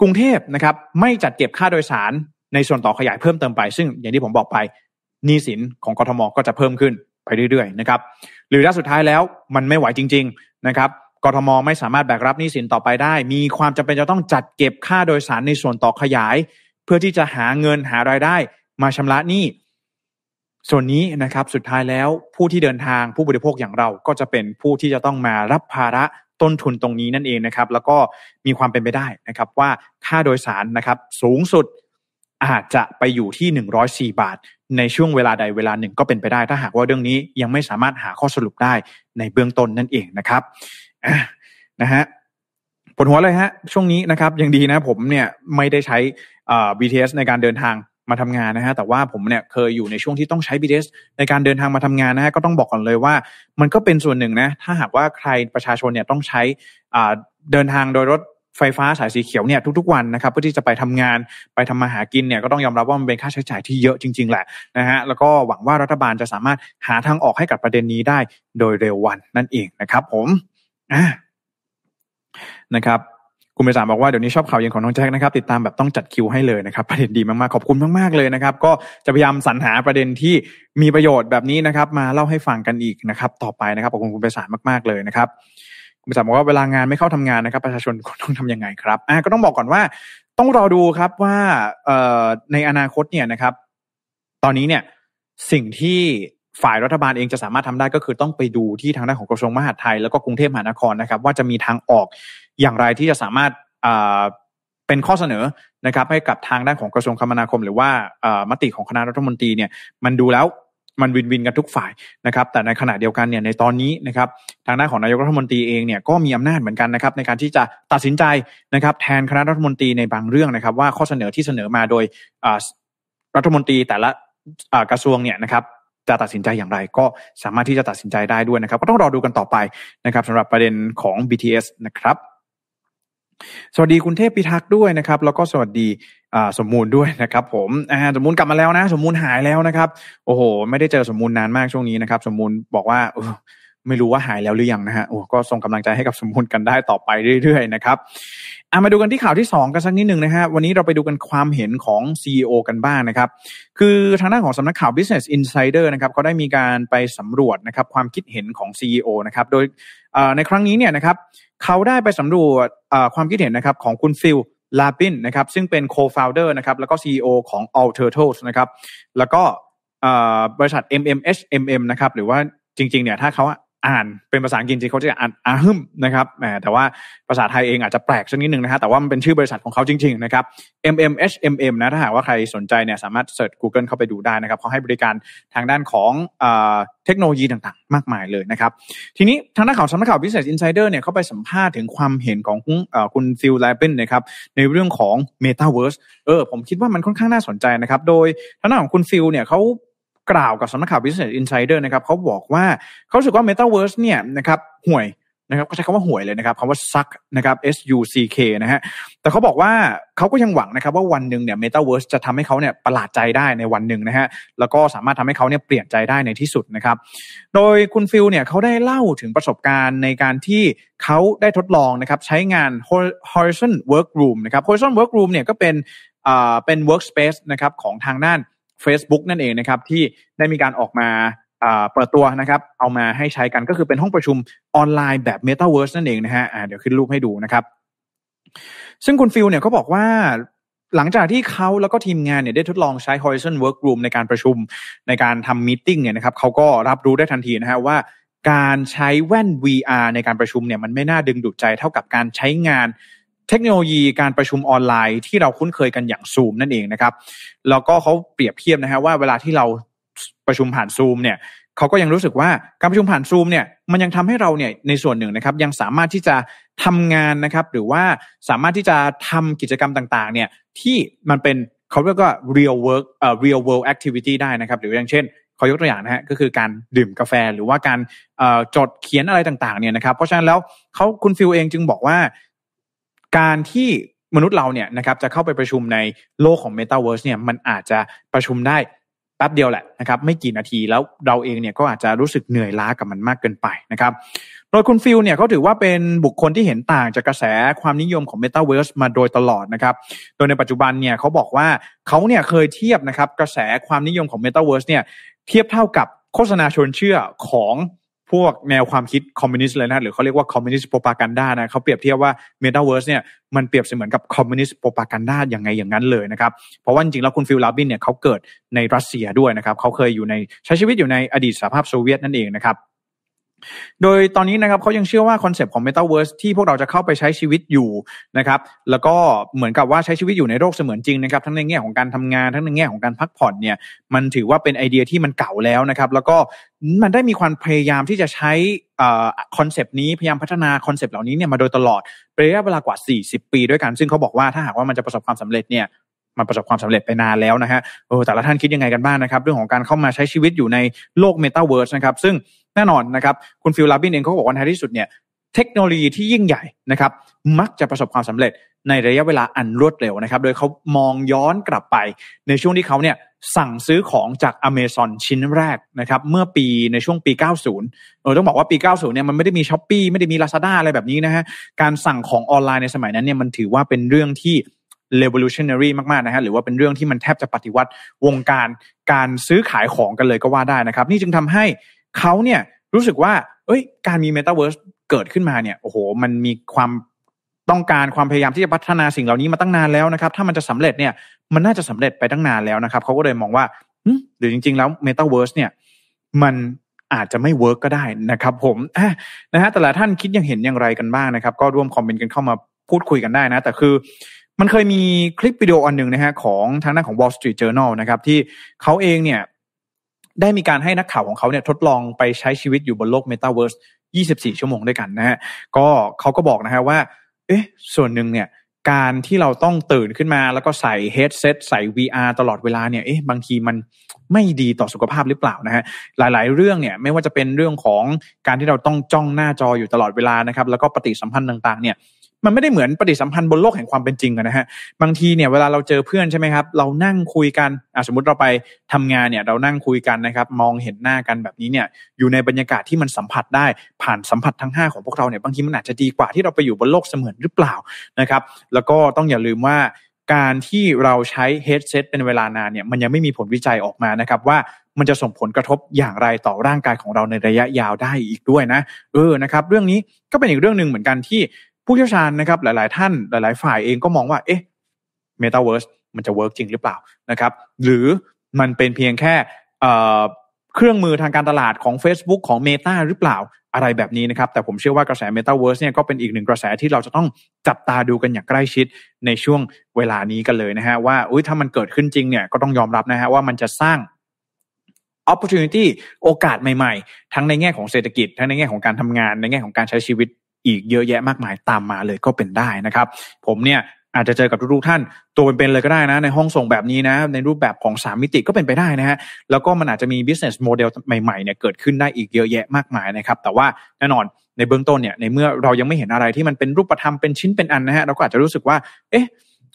กรุงเทพนะครับ ไม่จัดเก็บค่าโดยสารในส่วนต่อขยายเพิ่มเติมไป ซึ่งอย่างที่ผมบอกไปหนี้สินของกทมก็จะเพิ่มขึ้น ไปเรื่อยๆนะครับหรือถ้าสุดท้ายแล้วมันไม่ไหวจริง ๆนะครับกทมไม่สามารถแบกรับหนี้สินต่อไปได้ มีความจำเป็นจะต้องจัดเก็บค่าโดยสารในส่วนต่อขยาย เพื่อที่จะหาเงินหารายได้ มาชำระหนี้ส่วนนี้นะครับสุดท้ายแล้วผู้ที่เดินทางผู้บริโภคอย่างเราก็จะเป็นผู้ที่จะต้องมารับภาระต้นทุนตรงนี้นั่นเองนะครับ แล้วก็มีความเป็นไปได้นะครับว่าค่าโดยสารนะครับสูงสุด อาจจะไปอยู่ที่ 104 บาท ในช่วงเวลาใดเวลาหนึ่งก็เป็นไปได้ ถ้าหากว่าเรื่องนี้ยังไม่สามารถหาข้อสรุปได้ในเบื้องต้นนั่นเองนะครับนะฮะปวดหัวเลยฮะ ช่วงนี้นะครับยังดีนะผมเนี่ยไม่ได้ใช้ BTS ในการเดินทางมาทำงานนะฮะแต่ว่าผมเนี่ยเคยอยู่ในช่วงที่ต้องใช้ BTS ในการเดินทางมาทำงานนะฮะก็ต้องบอกก่อนเลยว่า มันก็เป็นส่วนหนึ่งนะถ้าหากว่าใครประชาชนเนี่ยต้องใช้เดินทางโดยรถ ไฟฟ้าสายสีเขียวเนี่ยทุกๆวันนะครับเพื่อที่จะไปทำงานไปทำมาหากินเนี่ยก็ต้องยอมรับว่ามันเป็นค่าใช้จ่ายที่เยอะจริง ๆ แหละนะฮะแล้วก็หวังว่ารัฐบาลจะสามารถหาทางออกให้กับประเด็นนี้ได้โดยเร็ววันนั่นเองนะครับ ผมนะครับคุณไปสามบอกว่าเดี๋ยวนี้ชอบข่าวเย็นของน้องแจ็คนะครับติดตามแบบต้องจัดคิวให้เลยนะครับประเด็นดีมากๆขอบคุณมากๆเลยนะครับ ก็จะพยายามสรรหาประเด็นที่มีประโยชน์แบบนี้นะครับ มาเล่าให้ฟังกันอีกนะครับ ต่อไปนะครับขอบคุณคุณไปสามมากๆเลยนะครับ คุณสามบอกว่าเวลางานไม่เข้าทำงานนะครับ ประชาชนต้องทํำยังไงครับอ่าก็ต้องบอกก่อนว่าต้องรอดูครับว่าเอ่อในอนาคตเนี่ยนะครับ ตอนนี้เนี่ยสิ่งที่ฝ่ายรัฐบาลเองจะสามารถทำได้ก็คือต้องไปดูที่ทางด้านของกระทรวงมหาดไทย แล้วก็กรุงเทพมหานครนะครับ ว่าจะมีทางออกอย่างไรที่จะสามารถเป็นข้อเสนอนะครับ ให้กับทางด้านของกระทรวงคมนาคม หรือว่ามติของคณะรัฐมนตรีเนี่ย มันดูแล้ว มันวินวินกันทุกฝ่ายนะครับ แต่ในขณะเดียวกันเนี่ยในตอนนี้นะครับทางด้าของนายกรัฐมนตรีเองเนี่ยก็มีอำนาจเหมือนกันนะครับในการที่จะตัดสินใจนะครับ แทนคณะรัฐมนตรีในบางเรื่องนะครับ ว่าข้อเสนอที่เสนอมาโดยรัฐมนตรีแต่ละกระทรวงเนี่ยนะครับจะตัดสินใจอย่างไรก็สามารถที่จะตัดสินใจได้ด้วยนะครับ ก็ต้องรอดูกันต่อไปนะครับสำหรับประเด็นของ BTS นะครับ สวัสดีคุณเทพพิทักษ์ด้วยนะครับ แล้วก็สวัสดีสมมูลด้วยนะครับ ผมสมมูลกลับมาแล้วนะ สมมูลหายแล้วนะครับ โอ้โห ไม่ได้เจอสมมูลนานมากช่วงนี้นะครับ สมมูลบอกว่า ไม่รู้ว่าหายแล้วหรือยังนะฮะโอ้ก็ส่งกำลังใจให้กับสมมูลกันได้ต่อไปเรื่อยๆนะครับอามาดูกันที่ข่าวที่ 2 กันสักนิดหนึ่งนะฮะวันนี้เราไปดูกันความเห็นของ CEO กันบ้างนะครับ คือทางด้านของสำนักข่าว Business Insider นะครับเขาได้มีการไปสำรวจนะครับความคิดเห็นของ CEO นะครับโดยในครั้งนี้เนี่ยนะครับเขาได้ไปสำรวจความคิดเห็นนะครับของคุณฟิลลาบินนะครับซึ่งเป็น co-founder นะครับแล้วก็ CEO ของ All Turtles นะครับแล้วก็บริษัท MMHMM นะครับหรือว่าจริงๆเนี่ยถ้าเขา อ่านเป็นภาษาอังกฤษจริงเขาจะอ่านอาฮึมนะครับแต่ว่าภาษาไทยเองอาจจะแปลกสักนิดหนึ่งนะฮะแต่ว่ามันเป็นชื่อบริษัทของเขาจริงๆนะครับ MMHMM นะถ้าหากว่าใครสนใจเนี่ยสามารถ search Google เข้าไปดูได้นะครับเขาให้บริการทางด้านของเทคโนโลยีต่างๆ มากมายเลยนะครับ ทีนี้ทางด้านข่าวสำนักข่าว Business Insider เนี่ยเขาไปสัมภาษณ์ถึงความเห็นของคุณฟิล ลิบินนะครับในเรื่องของ Metaverse เออผมคิดว่ามันค่อนข้างน่าสนใจนะครับโดยทางด้านของคุณฟิลเนี่ยเขา กล่าวกับสำนักข่าว Business Insider นะครับเขาบอกว่าเขาสึกว่า Metaverse เนี่ยนะครับห่วยนะครับก็ใช้คำว่าห่วยเลยนะครับคำว่า suck นะครับ S U C K นะฮะแต่เขาบอกว่าเขาก็ยังหวังนะครับว่าวันหนึ่งเนี่ย Metaverse จะทำให้เขาเนี่ยประหลาดใจได้ในวันหนึ่งนะฮะแล้วก็สามารถทำให้เขาเนี่ยเปลี่ยนใจได้ในที่สุดนะครับ โดยคุณฟิลเนี่ยเขาได้เล่าถึงประสบการณ์ในการที่เขาได้ทดลองนะครับใช้งาน Horizon Workroom นะครับ Horizon Workroom เนี่ยก็เป็นอ่าเป็น workspace นะครับของทางด้าน Facebook นั่นเองนะครับที่ได้มีการออกมาเปิดตัวนะครับเอามาให้ใช้กันก็คือเป็นห้องประชุมออนไลน์แบบ Metaverse นั่นเองนะฮะเดี๋ยวขึ้นรูปให้ดูนะครับ ซึ่งคุณฟิลเนี่ยเขาบอกว่าหลังจากที่เขาแล้วก็ทีมงานเนี่ยได้ทดลองใช้ Horizon Workroom ในการประชุมในการทำ meeting เนี่ยนะครับเขาก็รับรู้ได้ทันทีนะฮะว่าการใช้แว่น VR ในการประชุมเนี่ยมันไม่น่าดึงดูดใจเท่ากับการใช้งาน เทคโนโลยีการประชุมออนไลน์ที่เราคุ้นเคยกันอย่างซูมนั่นเองนะครับแล้วก็เขาเปรียบเทียบนะฮะว่าเวลาที่เราประชุมผ่านซูมเนี่ยเขาก็ยังรู้สึกว่าการประชุมผ่านซูมเนี่ยมันยังทำให้เราเนี่ยในส่วนหนึ่งนะครับ ยังสามารถที่จะทำงานนะครับ หรือว่าสามารถที่จะทำกิจกรรมต่างๆ เนี่ยที่มันเป็นเขาเรียกว่า real work เอ่อ real world activity ได้นะครับ หรืออย่างเช่นขอยกตัวอย่างนะฮะก็คือการดื่มกาแฟหรือว่าการจดเขียนอะไรต่างๆเนี่ยนะครับ เพราะฉะนั้นแล้วเขาคุณฟิลเองจึงบอกว่า การที่มนุษย์เราเนี่ยนะครับจะเข้าไปประชุมในโลกของ Metaverse เนี่ยมันอาจจะประชุมได้แป๊บเดียวแหละนะครับไม่กี่นาทีแล้วเราเองเนี่ยก็อาจจะรู้สึกเหนื่อยล้ากับมันมากเกินไปนะครับโดยคุณฟิลเนี่ยเขาถือว่าเป็นบุคคลที่เห็นต่างจากกระแสความนิยมของ Metaverse มาโดยตลอดนะครับ โดยในปัจจุบันเนี่ยเขาบอกว่าเขาเนี่ยเคยเทียบนะครับกระแสความนิยมของ Metaverse เนี่ยเทียบเท่ากับโฆษณาชวนเชื่อของ พวกแนวความคิดคอมมิวนิสต์เลยนะหรือเขาเรียกว่า communist propaganda นะเขาเปรียบเทียบว่าเมตาเวิร์สเนี่ยมันเปรียบเสมือนกับ communist propaganda อย่างไงอย่างนั้นเลยนะครับ เพราะว่าจริงๆแล้วคุณฟิลลิบินเนี่ยเขาเกิดในรัสเซียด้วยนะครับเขาเคยอยู่ในใช้ชีวิตอยู่ในอดีตสหภาพโซเวียตนั่นเองนะครับ โดยตอนนี้นะครับเขายังเชื่อว่าคอนเซปต์ของ Metaverse ที่พวกเราจะเข้าไปใช้ชีวิตอยู่นะครับแล้วก็เหมือนกับว่าใช้ชีวิตอยู่ในโลกเสมือนจริงนะครับทั้งในแง่ของการทำงานทั้งในแง่ของการพักผ่อนเนี่ยมันถือว่าเป็นไอเดียที่มันเก่าแล้วนะครับแล้วก็มันได้มีความพยายามที่จะใช้คอนเซปต์นี้พยายามพัฒนาคอนเซปต์เหล่านี้เนี่ยมาโดยตลอดเป็นระยะเวลากว่า 40 ปีด้วยกัน ซึ่งเขาบอกว่าถ้าหากว่ามันจะประสบความสำเร็จเนี่ย มันประสบความสำเร็จไปนานแล้วนะฮะเออแต่ละท่านคิดยังไงกันบ้างนะครับ เรื่องของการเข้ามาใช้ชีวิตอยู่ในโลกเมตาเวิร์สนะครับ ซึ่งแน่นอนนะครับ คุณฟิลลิบินเองเขาบอกว่าในที่สุดเนี่ยเทคโนโลยีที่ยิ่งใหญ่นะครับ มักจะประสบความสำเร็จในระยะเวลาอันรวดเร็วนะครับ โดยเขามองย้อนกลับไป ในช่วงที่เขาเนี่ยสั่งซื้อของจากอเมซอนชิ้นแรกนะครับเมื่อปีในช่วงปี 90 เออต้องบอกว่าปี 90 เนี่ยมันไม่ได้มีช้อปปีไม่ได้มี Lazada อะไรแบบนี้นะฮะการสั่งของออนไลน์ในสมัยนั้นเนี่ยมันถือว่าเป็นเรื่องที่ revolutionary มากๆนะฮะหรือว่าเป็นเรื่องที่มันแทบจะปฏิวัติวงการการซื้อขายของกันเลยก็ว่าได้นะครับ นี่จึงทำให้เขาเนี่ยรู้สึกว่า เอ้ย การมี Metaverse เกิดขึ้นมาเนี่ยโอ้โหมันมีความต้องการความพยายามที่จะพัฒนาสิ่งเหล่านี้มาตั้งนานแล้วนะครับ ถ้ามันจะสำเร็จเนี่ยมันน่าจะสำเร็จไปตั้งนานแล้วนะครับเขาก็เลยมองว่าหรือจริง ๆ แล้ว Metaverse เนี่ยมันอาจจะไม่เวิร์กก็ได้นะครับ ผมนะฮะแต่ละท่านคิดยังเห็นอย่างไรกันบ้างนะครับ ก็ร่วมคอมเมนต์กันเข้ามาพูดคุยกันได้นะ แต่คือ มันเคยมีคลิปวิดีโออันหนึ่งนะฮะของทางด้านของ Wall Street Journal นะครับที่เขาเองเนี่ยได้มีการให้นักข่าวของเขาเนี่ยทดลองไปใช้ชีวิตอยู่บนโลก Metaverse 24 ชั่วโมงด้วยกันนะฮะก็เขาก็บอกนะฮะว่า เอ๊ะ ส่วนหนึ่งเนี่ยการที่เราต้องตื่นขึ้นมาแล้วก็ใส่เฮดเซตใส่ VR ตลอดเวลาเนี่ยเอ๊ะบางทีมันไม่ดีต่อสุขภาพหรือเปล่านะฮะหลาย ๆ เรื่องเนี่ยไม่ว่าจะเป็นเรื่องของการที่เราต้องจ้องหน้าจออยู่ตลอดเวลานะครับแล้วก็ปฏิสัมพันธ์ต่าง ๆ เนี่ย มันไม่ได้เหมือนปฏิสัมพันธ์บนโลกแห่งความเป็นจริงนะฮะบางทีเนี่ยเวลาเราเจอเพื่อนใช่ไหมครับ เรานั่งคุยกันสมมติเราไปทำงานเนี่ยเรานั่งคุยกันนะครับ มองเห็นหน้ากันแบบนี้เนี่ยอยู่ในบรรยากาศที่มันสัมผัสได้ผ่านสัมผัสทั้ง 5 ของพวกเราเนี่ยบางทีมันอาจจะดีกว่าที่เราไปอยู่บนโลกเสมือนหรือเปล่านะครับ แล้วก็ต้องอย่าลืมว่าการที่เราใช้เฮดเซตเป็นเวลานานเนี่ยมันยังไม่มีผลวิจัยออกมานะครับว่ามันจะส่งผลกระทบอย่างไรต่อร่างกายของเราในระยะยาวได้อีกด้วยนะ เออนะครับ เรื่องนี้ก็เป็นอีกเรื่องหนึ่งเหมือนกันที่ ผู้เชี่ยวชาญนะครับหลาย ๆ ท่านหลาย ๆ ฝ่ายเองก็มองว่าเอ๊ะเมตาเวิร์สมันจะ work จริงหรือเปล่านะครับ หรือมันเป็นเพียงแค่เครื่องมือทางการตลาดของ Facebook ของ Meta หรือเปล่าอะไรแบบนี้นะครับ แต่ผมเชื่อว่ากระแส Metaverse เนี่ยก็เป็นอีกหนึ่งกระแสที่เราจะต้องจับตาดูกันอย่างใกล้ชิดในช่วงเวลานี้กันเลยนะฮะว่าอุ้ยถ้ามันเกิดขึ้นจริงเนี่ยก็ต้องยอมรับนะฮะว่ามันจะสร้าง opportunity โอกาสใหม่ ๆ ทั้งในแง่ของเศรษฐกิจ ทั้งในแง่ของการทำงาน ในแง่ของการใช้ชีวิต อีกเยอะแยะมากมายตามมาเลยก็เป็นได้นะครับ ผมเนี่ยอาจจะเจอกับทุกท่านตัวเป็นๆเลยก็ได้นะ ในห้องส่งแบบนี้นะ ในรูปแบบของ 3 มิติก็เป็นไปได้นะฮะแล้วก็มันอาจจะมี business model ใหม่ๆเนี่ยเกิดขึ้นได้อีกเยอะแยะมากมายนะครับ แต่ว่าแน่นอนในเบื้องต้นเนี่ยในเมื่อเรายังไม่เห็นอะไรที่มันเป็นรูปธรรมเป็นชิ้นเป็นอันนะฮะเราก็อาจจะรู้สึกว่า เอ๊ะ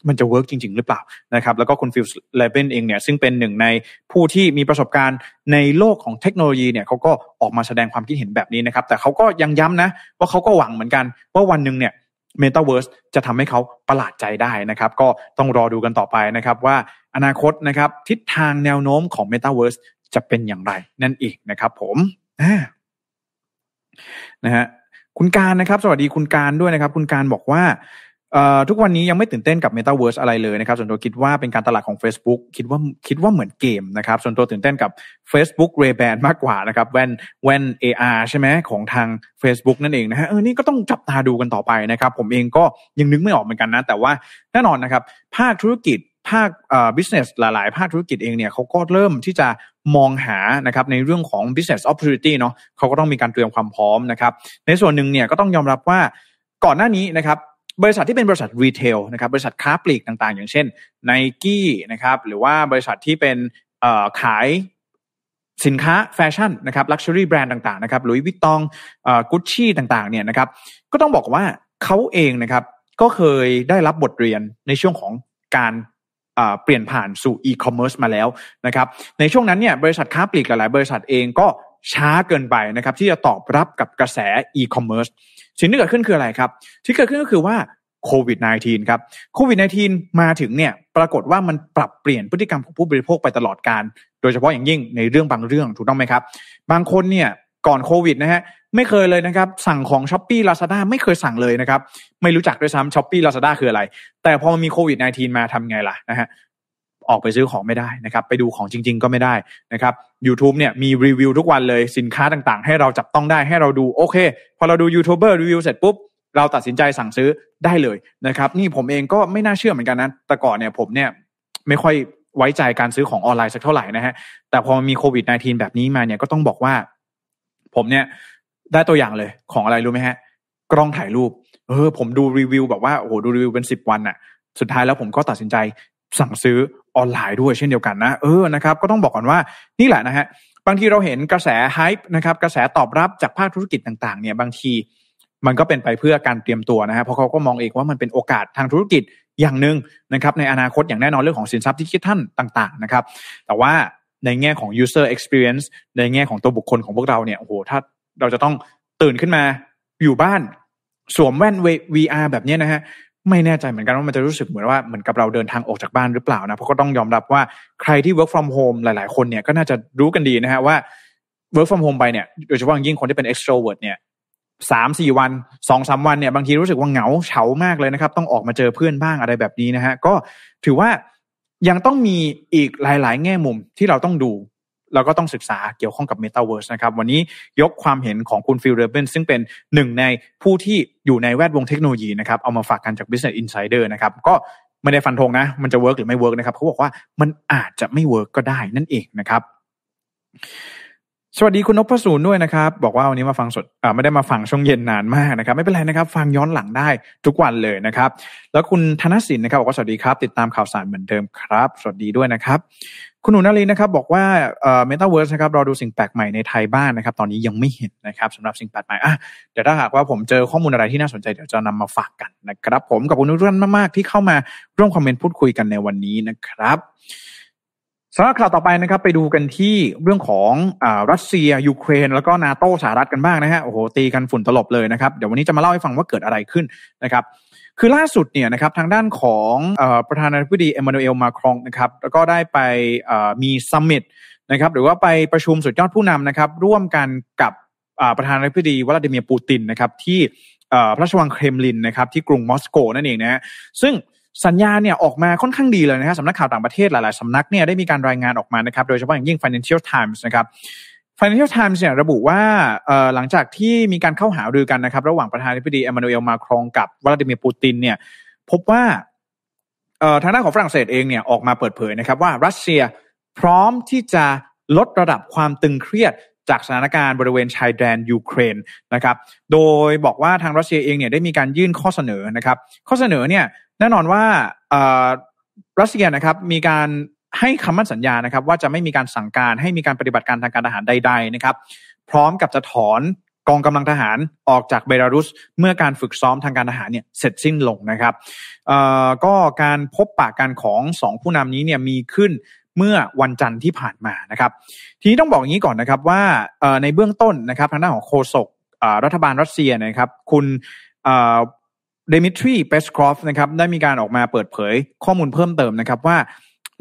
มันจะเวิร์กจริง ๆ หรือเปล่านะครับแล้วก็คุณฟิลลิบินเองเนี่ยซึ่งเป็นหนึ่งในผู้ที่มีประสบการณ์ในโลกของเทคโนโลยีเนี่ยเขาก็ออกมาแสดงความคิดเห็นแบบนี้นะครับ แต่เขาก็ยังย้ำนะ ว่าเขาก็หวังเหมือนกัน ว่าวันหนึ่งเนี่ยเมตาเวิร์สจะทำให้เขาประหลาดใจได้นะครับ ก็ต้องรอดูกันต่อไปนะครับ ว่าอนาคตนะครับ ทิศทางแนวโน้มของเมตาเวิร์สจะเป็นอย่างไรนั่นเองนะครับ ผมนะฮะคุณการนะครับ สวัสดีคุณการด้วยนะครับ คุณการบอกว่า ทุกวันนี้ยังไม่ตื่นเต้นกับ Metaverse อะไรเลยนะครับ ส่วนตัวคิดว่าเป็นการตลาดของ Facebook คิดว่าคิดว่าเหมือนเกมนะครับ ส่วนตัวตื่นเต้นกับ Facebook Ray-Ban มากกว่านะครับแว่นแว่น AR ใช่ไหมของทาง Facebook นั่นเองนะฮะเออนี่ก็ต้องจับตาดูกันต่อไปนะครับ ผมเองก็ยังนึกไม่ออกเหมือนกันนะ แต่ว่าแน่นอนนะครับ ภาคธุรกิจภาคเอ่อ business หลาย ๆ ภาคธุรกิจเองเนี่ยเขาก็เริ่มที่จะมองหานะครับในเรื่องของ business opportunity เนาะเขาก็ต้องมีการเตรียมความพร้อมนะครับ ในส่วนหนึ่งเนี่ยก็ต้องยอมรับว่าก่อนหน้านี้นะครับ บริษัทที่เป็นบริษัท retail นะครับบริษัทค้าปลีกต่างๆ อย่างเช่นไนกี้นะครับหรือว่าบริษัทที่เป็นขายสินค้าแฟชั่นนะครับ luxury brand ต่างๆนะครับ Louis Vuitton Gucci ต่างๆเนี่ยนะครับก็ต้องบอกว่าเขาเองนะครับก็เคยได้รับบทเรียนในช่วงของการเปลี่ยนผ่านสู่อีคอมเมิร์ซมาแล้วนะครับในช่วงนั้นเนี่ยบริษัทค้าปลีกหลายๆบริษัทเองก็ ช้าเกินไปนะครับที่จะตอบรับกับกระแสอีคอมเมิร์ซสิ่งที่เกิดขึ้นคืออะไรครับ ที่เกิดขึ้นก็คือว่าโควิด -19 ครับโควิด -19 มาถึงเนี่ยปรากฏว่ามันปรับเปลี่ยนพฤติกรรมของผู้บริโภคไปตลอดกาล โดยเฉพาะอย่างยิ่งในเรื่องบางเรื่องถูกต้องไหมครับ บางคนเนี่ยก่อนโควิดนะฮะไม่เคยเลยนะครับ สั่งของ Shopee Lazada ไม่เคยสั่งเลยนะครับ ไม่รู้จักด้วยซ้ำ Shopee Lazada คืออะไร แต่พอมีโควิด -19 มาทำไงล่ะนะฮะ ออกไปซื้อของไม่ได้นะครับไปดูของจริง ๆ ก็ไม่ได้นะครับ YouTube เนี่ยมีรีวิวทุกวันเลยสินค้าต่างๆ ให้เราจับต้องได้ให้เราดูโอเค พอเราดูยูทูบเบอร์รีวิวเสร็จปุ๊บเราตัดสินใจสั่งซื้อได้เลยนะครับนี่ผมเองก็ไม่น่าเชื่อเหมือนกันนะแต่ก่อนเนี่ยผมเนี่ยไม่ค่อยไว้ใจการซื้อของออนไลน์สักเท่าไหร่นะฮะแต่พอมีโควิด -19 แบบนี้มาเนี่ยก็ต้องบอกว่า ผมเนี่ยได้ตัวอย่างเลยของอะไรรู้ไหมฮะ กล้องถ่ายรูป เออ ผมดูรีวิวแบบว่าโอ้โหดูรีวิวเป็นสิบวันอะสุดท้ายแล้วผมก็ตัดสินใจ สั่งซื้อออนไลน์ด้วยเช่นเดียวกันนะ เออนะครับ ก็ต้องบอกก่อนว่านี่แหละนะฮะบางทีเราเห็นกระแสไฮป์นะครับกระแสตอบรับจากภาคธุรกิจต่างๆเนี่ยบางทีมันก็เป็นไปเพื่อการเตรียมตัวนะฮะเพราะเขาก็มองเองว่ามันเป็นโอกาสทางธุรกิจอย่างหนึ่งนะครับในอนาคตอย่างแน่นอนเรื่องของสินทรัพย์ที่คิดท่านต่าง ๆ นะครับ แต่ว่าในแง่ของ user experience ในแง่ของตัวบุคคลของพวกเราเนี่ยโอ้โหถ้าเราจะต้องตื่นขึ้นมาอยู่บ้านสวมแว่น VR แบบนี้นะฮะ ไม่แน่ใจเหมือนกันว่ามันจะรู้สึกเหมือนว่าเหมือนกับเราเดินทางออกจากบ้านหรือเปล่านะเพราะก็ต้องยอมรับว่าใครที่ work from home หลาย ๆ คนเนี่ยก็น่าจะรู้กันดีนะฮะว่า work from home ไปเนี่ยโดยเฉพาะยิ่งคนที่เป็น extrovert เนี่ยสามสี่วันสองสาวันเนี่ยบางทีรู้สึกว่าเหงาเฉามากเลยนะครับ ต้องออกมาเจอเพื่อนบ้างอะไรแบบนี้นะฮะก็ถือว่ายังต้องมีอีกหลาย ๆ แง่มุมที่เราต้องดู เราก็ต้องศึกษาเกี่ยวข้องกับ Metaverse นะครับ วันนี้ยกความเห็นของคุณฟิล ลิบินซึ่งเป็นหนึ่งในผู้ที่อยู่ในแวดวงเทคโนโลยีนะครับ เอามาฝากกันจาก Business Insider นะครับ ก็ไม่ได้ฟันธงนะ มันจะ work หรือไม่ work นะครับเขาบอกว่ามันอาจจะไม่ work ก็ได้นั่นเองนะครับสวัสดีคุณนพสูนด้วยนะครับ บอกว่าวันนี้มาฟังสดไม่ได้มาฟังช่วงเย็นนานมากนะครับ ไม่เป็นไรนะครับ ฟังย้อนหลังได้ทุกวันเลยนะครับ แล้วคุณธนสินนะครับบอกว่าสวัสดีครับ ติดตามข่าวสารเหมือนเดิมครับ สวัสดีด้วยนะครับ คุณหนูนาลีนะครับบอกว่าเมตาเวิร์สนะครับรอดูสิ่งแปลกใหม่ในไทยบ้างนะครับ ตอนนี้ยังไม่เห็นนะครับสำหรับสิ่งแปลกใหม่อะเดี๋ยวถ้าหากว่าผมเจอข้อมูลอะไรที่น่าสนใจเดี๋ยวจะนำมาฝากกันนะครับ ขอบคุณคุณหนูนามากๆที่เข้ามาร่วมคอมเมนต์พูดคุยกันในวันนี้นะครับสำหรับข่าวต่อไปนะครับไปดูกันที่เรื่องของอ่ารัสเซียยูเครน แล้วก็นาโตสหรัฐกันบ้างนะฮะโอ้โหตีกันฝุ่นตลบเลยนะครับเดี๋ยววันนี้จะมาเล่าให้ฟังว่าเกิดอะไรขึ้นนะครับ คือล่าสุดเนี่ยนะครับทางด้านของประธานาธิบดีเอมมานูเอลมาครองนะครับแล้วก็ได้ไปมี summit นะครับหรือว่าไปประชุมสุดยอดผู้นำนะครับร่วมกันกับประธานาธิบดีวลาดิเมียร์ปูตินนะครับที่พระราชวังเครมลินนะครับที่กรุงมอสโกนั่นเองนะฮะซึ่งสัญญาณเนี่ยออกมาค่อนข้างดีเลยนะครับสำนักข่าวต่างประเทศหลาย ๆ สำนักเนี่ยได้มีการรายงานออกมานะครับโดยเฉพาะอย่างยิ่ง Financial Times นะครับ Financial Times เนี่ยระบุว่าหลังจากที่มีการเข้าหารือกันนะครับ ระหว่างประธานาธิบดีเอมานูเอลมาครองกับวลาดิเมียร์ปูตินเนี่ยพบว่าทางด้านของฝรั่งเศสเองเนี่ยออกมาเปิดเผยนะครับว่ารัสเซียพร้อมที่จะลดระดับความตึงเครียดจากสถานการณ์บริเวณชายแดนยูเครนนะครับ โดยบอกว่าทางรัสเซียเองเนี่ยได้มีการยื่นข้อเสนอนะครับ ข้อเสนอเนี่ยแน่นอนว่ารัสเซียนะครับมีการ ให้คำมั่นสัญญานะครับ ว่าจะไม่มีการสั่งการให้มีการปฏิบัติการทางการทหารใด ๆ นะครับ พร้อมกับจะถอนกองกำลังทหารออกจากเบลารุส เมื่อการฝึกซ้อมทางการทหารเนี่ยเสร็จสิ้นลงนะครับก็การพบปะกันของสองผู้นำนี้เนี่ยมีขึ้นเมื่อวันจันทร์ที่ผ่านมานะครับ ทีนี้ต้องบอกอย่างนี้ก่อนนะครับว่าในเบื้องต้นนะครับทางด้านของโฆษกรัฐบาลรัสเซียนะครับ คุณเดมิทรีเปสครอฟนะครับได้มีการออกมาเปิดเผยข้อมูลเพิ่มเติมนะครับว่า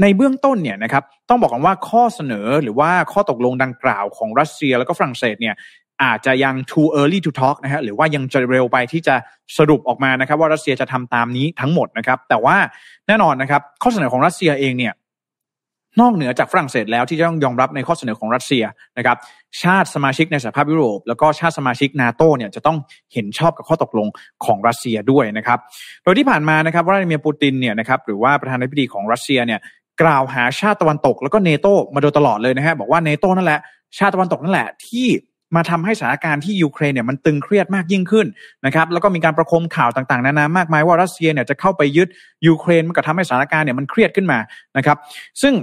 ในเบื้องต้นเนี่ยนะครับต้องบอกกันว่าข้อเสนอหรือว่าข้อตกลงดังกล่าวของรัสเซียแล้วก็ฝรั่งเศสเนี่ยอาจจะยัง too early to talk นะฮะหรือว่ายังจะเร็วไปที่จะสรุปออกมานะครับ ว่ารัสเซียจะทำตามนี้ทั้งหมดนะครับ แต่ว่าแน่นอนนะครับ ข้อเสนอของรัสเซียเองเนี่ยนอกเหนือจากฝรั่งเศสแล้วที่จะต้องยอมรับในข้อเสนอของรัสเซียนะครับ ชาติสมาชิกในสหภาพยุโรป แล้วก็ชาติสมาชิกนาโตเนี่ยจะต้องเห็นชอบกับข้อตกลงของรัสเซียด้วยนะครับ โดยที่ผ่านมานะครับวลาดิเมียร์ปูตินเนี่ยนะครับหรือว่าประธานาธิบดีของรัสเซียเนี่ย กล่าวหาชาติตะวันตก แล้วก็เนโตมาโดยตลอดเลยนะฮะบอกว่านาโตนั่นแหละชาติตะวันตกนั่นแหละที่มาทำให้สถานการณ์ที่ยูเครนเนี่ยมันตึงเครียดมากยิ่งขึ้นนะครับแล้วก็มีการประโคมข่าวต่างๆนานามากมายว่ารัสเซียเนี่ยจะเข้าไปยึดยูเครนมันก็ทำให้สถานการณ์เนี่ยมันเครียดขึ้นมานะครับ ซึ่ง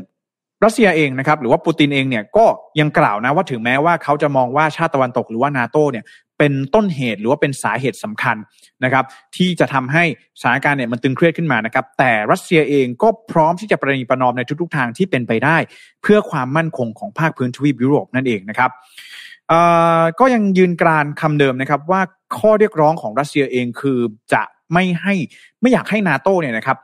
รัสเซียเองนะครับหรือว่าปูตินเองเนี่ยก็ยังกล่าวนะว่าถึงแม้ว่าเขาจะมองว่าชาติตะวันตกหรือว่านาโตเนี่ย เป็นต้นเหตุหรือว่าเป็นสาเหตุสำคัญนะครับ ที่จะทำให้สถานการณ์เนี่ยมันตึงเครียดขึ้นมานะครับ แต่รัสเซียเองก็พร้อมที่จะประนีประนอมในทุกๆทางที่เป็นไปได้ เพื่อความมั่นคงของภาคพื้นทวีปยุโรปนั่นเองนะครับก็ยังยืนกรานคำเดิมนะครับ ว่าข้อเรียกร้องของรัสเซียเองคือจะไม่ให้ไม่อยากให้นาโตเนี่ยนะครับ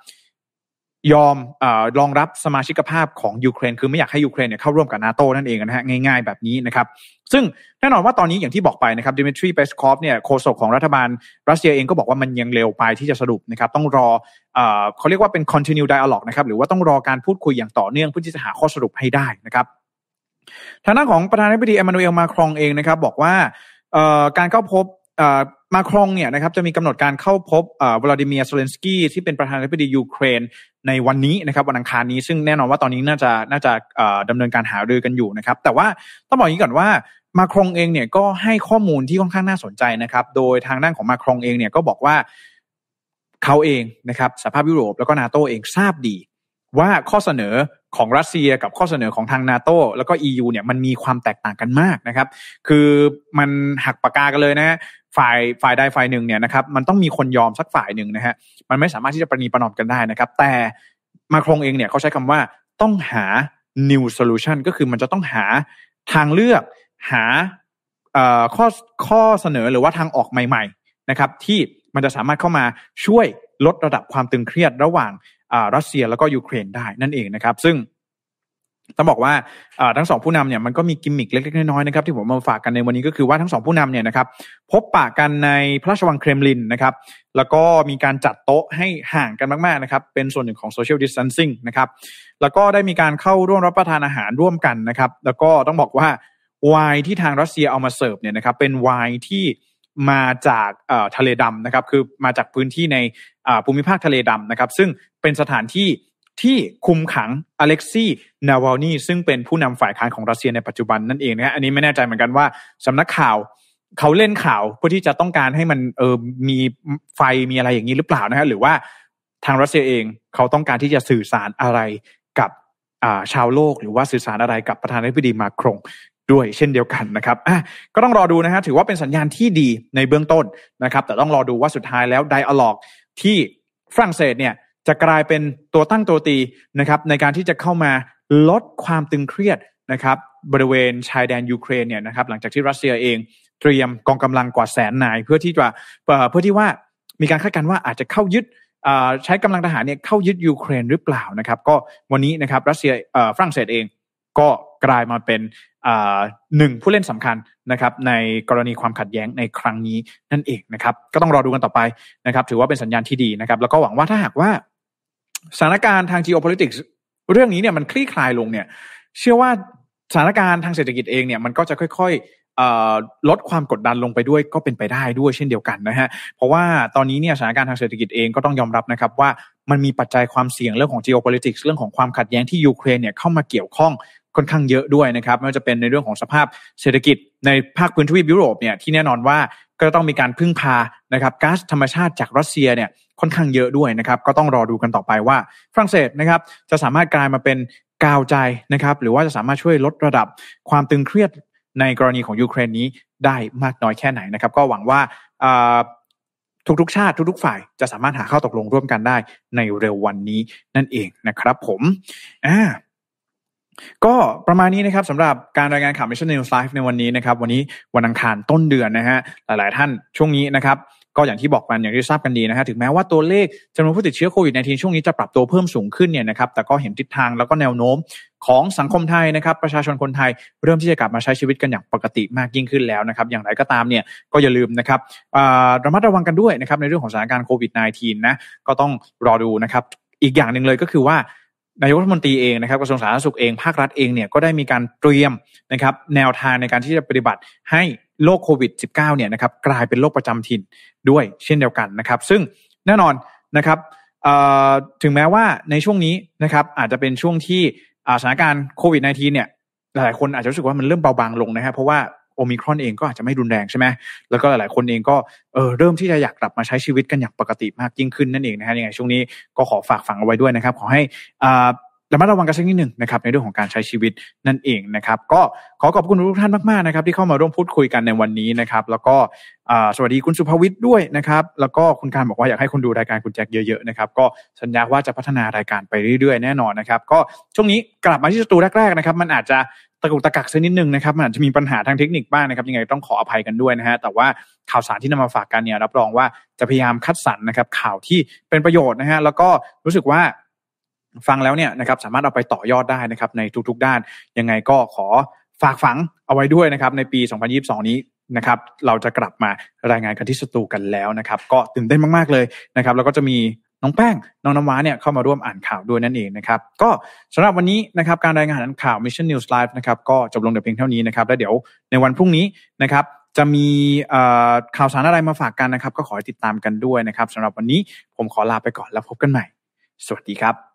ยอมอรองรับสมาชิกภาพของยูเครน คือไม่อยากให้ยูเครนเนี่ยเข้าร่วมกับนาโตนั่นเองนะฮะง่ายๆแบบนี้นะครับ ซึ่งแน่นอนว่าตอนนี้อย่างที่บอกไปนะครับดิมิทรีเปสคอฟเนี่ยโฆษกของรัฐบาลรัสเซียเองก็บอกว่ามันยังเร็วไปที่จะสรุปนะครับ ต้องรอเขาเรียกว่าเป็น continue dialogue นะครับหรือว่าต้องรอการพูดคุยอย่างต่อเนื่องเพื่อที่จะหาข้อสรุปให้ได้นะครับทางด้านของประธานาธิบดีเอมานูเอลมาครองเองนะครับ บอกว่าการเข้าพบ มาครองเนี่ยนะครับจะมีกำหนดการเข้าพบวลาดิเมียร์เซเลนสกี้ที่เป็นประธานาธิบดียูเครนในวันนี้นะครับวันอังคารนี้ซึ่งแน่นอนว่าตอนนี้น่าจะน่าจะดำเนินการหารือกันอยู่นะครับ แต่ว่าต้องบอกอย่างนี้ก่อนว่ามาครองเองเนี่ยก็ให้ข้อมูลที่ค่อนข้างน่าสนใจนะครับ โดยทางด้านของมาครองเองเนี่ยก็บอกว่าเขาเองนะครับสหภาพยุโรปแล้วก็นาโตเองทราบดีว่าข้อเสนอของรัสเซียกับข้อเสนอของทางนาโตแล้วก็ EU เนี่ยมันมีความแตกต่างกันมากนะครับ คือมันหักปากกากันเลยนะ ฝ่ายฝ่ายใดฝ่ายหนึ่งเนี่ยนะครับมันต้องมีคนยอมสักฝ่ายหนึ่งนะฮะมันไม่สามารถที่จะประนีประนอมกันได้นะครับ แต่มาครงเองเนี่ยเขาใช้คำว่าต้องหา new solution ก็คือมันจะต้องหาทางเลือกหาข้อข้อเสนอหรือว่าทางออกใหม่ ๆนะครับ ที่มันจะสามารถเข้ามาช่วยลดระดับความตึงเครียดระหว่างรัสเซียแล้วก็ยูเครนได้นั่นเองนะครับ ซึ่ง ต้องบอกว่าทั้งสองผู้นำเนี่ยมันก็มีกิมมิคเล็กๆน้อยๆนะครับที่ผมมาฝากกันในวันนี้ก็คือว่าทั้งสองผู้นำเนี่ยนะครับพบปะกันในพระราชวังเครมลินนะครับแล้วก็มีการจัดโต๊ะให้ห่างกันมากๆนะครับเป็นส่วนหนึ่งของ social distancing นะครับแล้วก็ได้มีการเข้าร่วมรับประทานอาหารร่วมกันนะครับแล้วก็ต้องบอกว่าไวน์ที่ทางรัสเซียเอามาเสิร์ฟเนี่ยนะครับเป็นไวน์ที่มาจากทะเลดำนะครับคือมาจากพื้นที่ในภูมิภาคทะเลดำนะครับซึ่งเป็นสถานที่ ที่คุมขังอเล็กซี่นาวาลนีซึ่งเป็นผู้นำฝ่ายค้านของรัสเซียในปัจจุบันนั่นเองนะฮะอันนี้ไม่แน่ใจเหมือนกันว่าสำนักข่าวเขาเล่นข่าวเพื่อที่จะต้องการให้มันเออมีไฟมีอะไรอย่างนี้หรือเปล่านะฮะหรือว่าทางรัสเซียเองเขาต้องการที่จะสื่อสารอะไรกับชาวโลก หรือว่าสื่อสารอะไรกับประธานาธิบดีมาครงด้วยเช่นเดียวกันนะครับอะก็ต้องรอดูนะฮะถือว่าเป็นสัญญาณที่ดีในเบื้องต้นนะครับ แต่ต้องรอดูว่าสุดท้ายแล้วไดอะล็อกที่ฝรั่งเศสเนี่ย จะกลายเป็นตัวตั้งตัวตีนะครับในการที่จะเข้ามาลดความตึงเครียดนะครับบริเวณชายแดนยูเครนเนี่ยนะครับหลังจากที่รัสเซียเองเตรียมกองกำลังกว่าแสนนาย เพื่อที่จะเพื่อที่ว่ามีการคาดการณ์ว่าอาจจะเข้ายึดใช้กำลังทหารเนี่ยเข้ายึดยูเครนหรือเปล่านะครับ ก็วันนี้นะครับรัสเซียฝรั่งเศสเองก็กลายมาเป็นหนึ่งผู้เล่นสำคัญนะครับ ในกรณีความขัดแย้งในครั้งนี้นั่นเองนะครับ ก็ต้องรอดูกันต่อไปนะครับ ถือว่าเป็นสัญญาณที่ดีนะครับ แล้วก็หวังว่าถ้าหากว่า สถานการณ์ทาง geopolitics เรื่องนี้เนี่ยมันคลี่คลายลงเนี่ย เชื่อว่าสถานการณ์ทางเศรษฐกิจเองเนี่ยมันก็จะค่อยๆลดความกดดันลงไปด้วยก็เป็นไปได้ด้วยเช่นเดียวกันนะฮะเพราะว่าตอนนี้เนี่ยสถานการณ์ทางเศรษฐกิจเองก็ต้องยอมรับนะครับว่ามันมีปัจจัยความเสี่ยงเรื่องของ geopolitics เรื่องของความขัดแย้งที่ยูเครนเนี่ยเข้ามาเกี่ยวข้องค่อนข้างเยอะด้วยนะครับไม่ว่าจะเป็นในเรื่องของสภาพเศรษฐกิจในภาคพื้นทวีปยุโรปเนี่ยที่แน่นอนว่าก็ต้องมีการพึ่งพานะครับก๊าซธรรมชาติจากรัสเซียเนี่ย ค่อนข้างเยอะด้วยนะครับ ก็ต้องรอดูกันต่อไปว่าฝรั่งเศสนะครับ จะสามารถกลายมาเป็นกาวใจนะครับ หรือว่าจะสามารถช่วยลดระดับความตึงเครียดในกรณีของยูเครนนี้ได้มากน้อยแค่ไหนนะครับ ก็หวังว่าทุกๆ ชาติทุกๆ ฝ่ายจะสามารถหาข้อตกลงร่วมกันได้ในเร็ววันนี้นั่นเองนะครับผมอ่าก็ประมาณนี้นะครับสำหรับการรายงานข่าว Mission News Live ในวันนี้นะครับ วันนี้วันอังคารต้นเดือนนะฮะหลายๆท่านช่วงนี้นะครับ ก็อย่างที่บอกกันอย่างที่ทราบกันดีนะฮะถึงแม้ว่าตัวเลขจำนวนผู้ติดเชื้อโควิด -19 ช่วงนี้จะปรับตัวเพิ่มสูงขึ้นเนี่ยนะครับแต่ก็เห็นทิศทางแล้วก็แนวโน้มของสังคมไทยนะครับ ประชาชนคนไทยเริ่มที่จะกลับมาใช้ชีวิตกันอย่างปกติมากยิ่งขึ้นแล้วนะครับ อย่างไรก็ตามเนี่ยก็อย่าลืมนะครับระมัดระวังกันด้วยนะครับในเรื่องของสถานการณ์โควิด -19 นะก็ต้องรอดูนะครับ อีกอย่างหนึ่งเลยก็คือว่านายกรัฐมนตรีเองนะครับกระทรวงสาธารณสุขเองภาครัฐเองเนี่ยก็ได้มีการเตรียมนะครับแนวทางในการที่จะปฏิบัติให้ โรคโควิด -19 เนี่ยนะครับกลายเป็นโรคประจำถิ่นด้วยเช่นเดียวกันนะครับ ซึ่งแน่นอนนะครับถึงแม้ว่าในช่วงนี้นะครับอาจจะเป็นช่วงที่สถานการณ์โควิด -19 เนี่ยหลายคนอาจจะรู้สึกว่ามันเริ่มเบาบางลงนะครับเพราะว่าโอมิครอนเองก็อาจจะไม่รุนแรงใช่ไหมแล้วก็หลายคนเองก็เออเริ่มที่จะอยากกลับมาใช้ชีวิตกันอย่างปกติมากยิ่งขึ้นนั่นเองนะฮะยังไงช่วงนี้ก็ขอฝากฝังเอาไว้ด้วยนะครับ ขอให้อ่า ระมัดระวังกันสักนิดหนึ่งนะครับในเรื่องของการใช้ชีวิตนั่นเองนะครับ ก็ขอขอบคุณทุกท่านมากๆนะครับ ที่เข้ามาร่วมพูดคุยกันในวันนี้นะครับ แล้วก็สวัสดีคุณสุภวิทย์ด้วยนะครับ แล้วก็คุณการบอกว่าอยากให้คุณดูรายการคุณแจ็คเยอะๆนะครับก็สัญญาว่าจะพัฒนารายการไปเรื่อยๆแน่นอนนะครับ ก็ช่วงนี้กลับมาที่สตูแรกๆนะครับมันอาจจะตะกุกตะกักสักนิดนึงนะครับมันอาจจะมีปัญหาทางเทคนิคบ้างนะครับยังไงต้องขออภัยกันด้วยนะฮะแต่ว่าข่าวสารที่นำมาฝากกันเนี่ยรับรองว่าจะพยายามคัดสรรนะครับข่าวที่เป็นประโยชน์นะฮะแล้วก็รู้สึกว่า ฟังแล้วเนี่ยนะครับสามารถเอาไปต่อยอดได้นะครับในทุกๆด้าน ยังไงก็ขอฝากฝังเอาไว้ด้วยนะครับในปี 2022 นี้นะครับเราจะกลับมารายงานกันที่สตูกันแล้วนะครับ ก็ตื่นเต้นมากๆเลยนะครับ แล้วก็จะมีน้องแป้ง น้องน้ำว้าเนี่ยเข้ามาร่วมอ่านข่าวด้วยนั่นเองนะครับ ก็สำหรับวันนี้นะครับการรายงานข่าว Mission News Live นะครับก็จบลงแต่เพียงเท่านี้นะครับแล้วเดี๋ยวในวันพรุ่งนี้นะครับจะมีข่าวสารอะไรมาฝากกันนะครับ ก็ขอติดตามกันด้วยนะครับสำหรับวันนี้ผมขอลาไปก่อนแล้วพบกันใหม่ สวัสดีครับ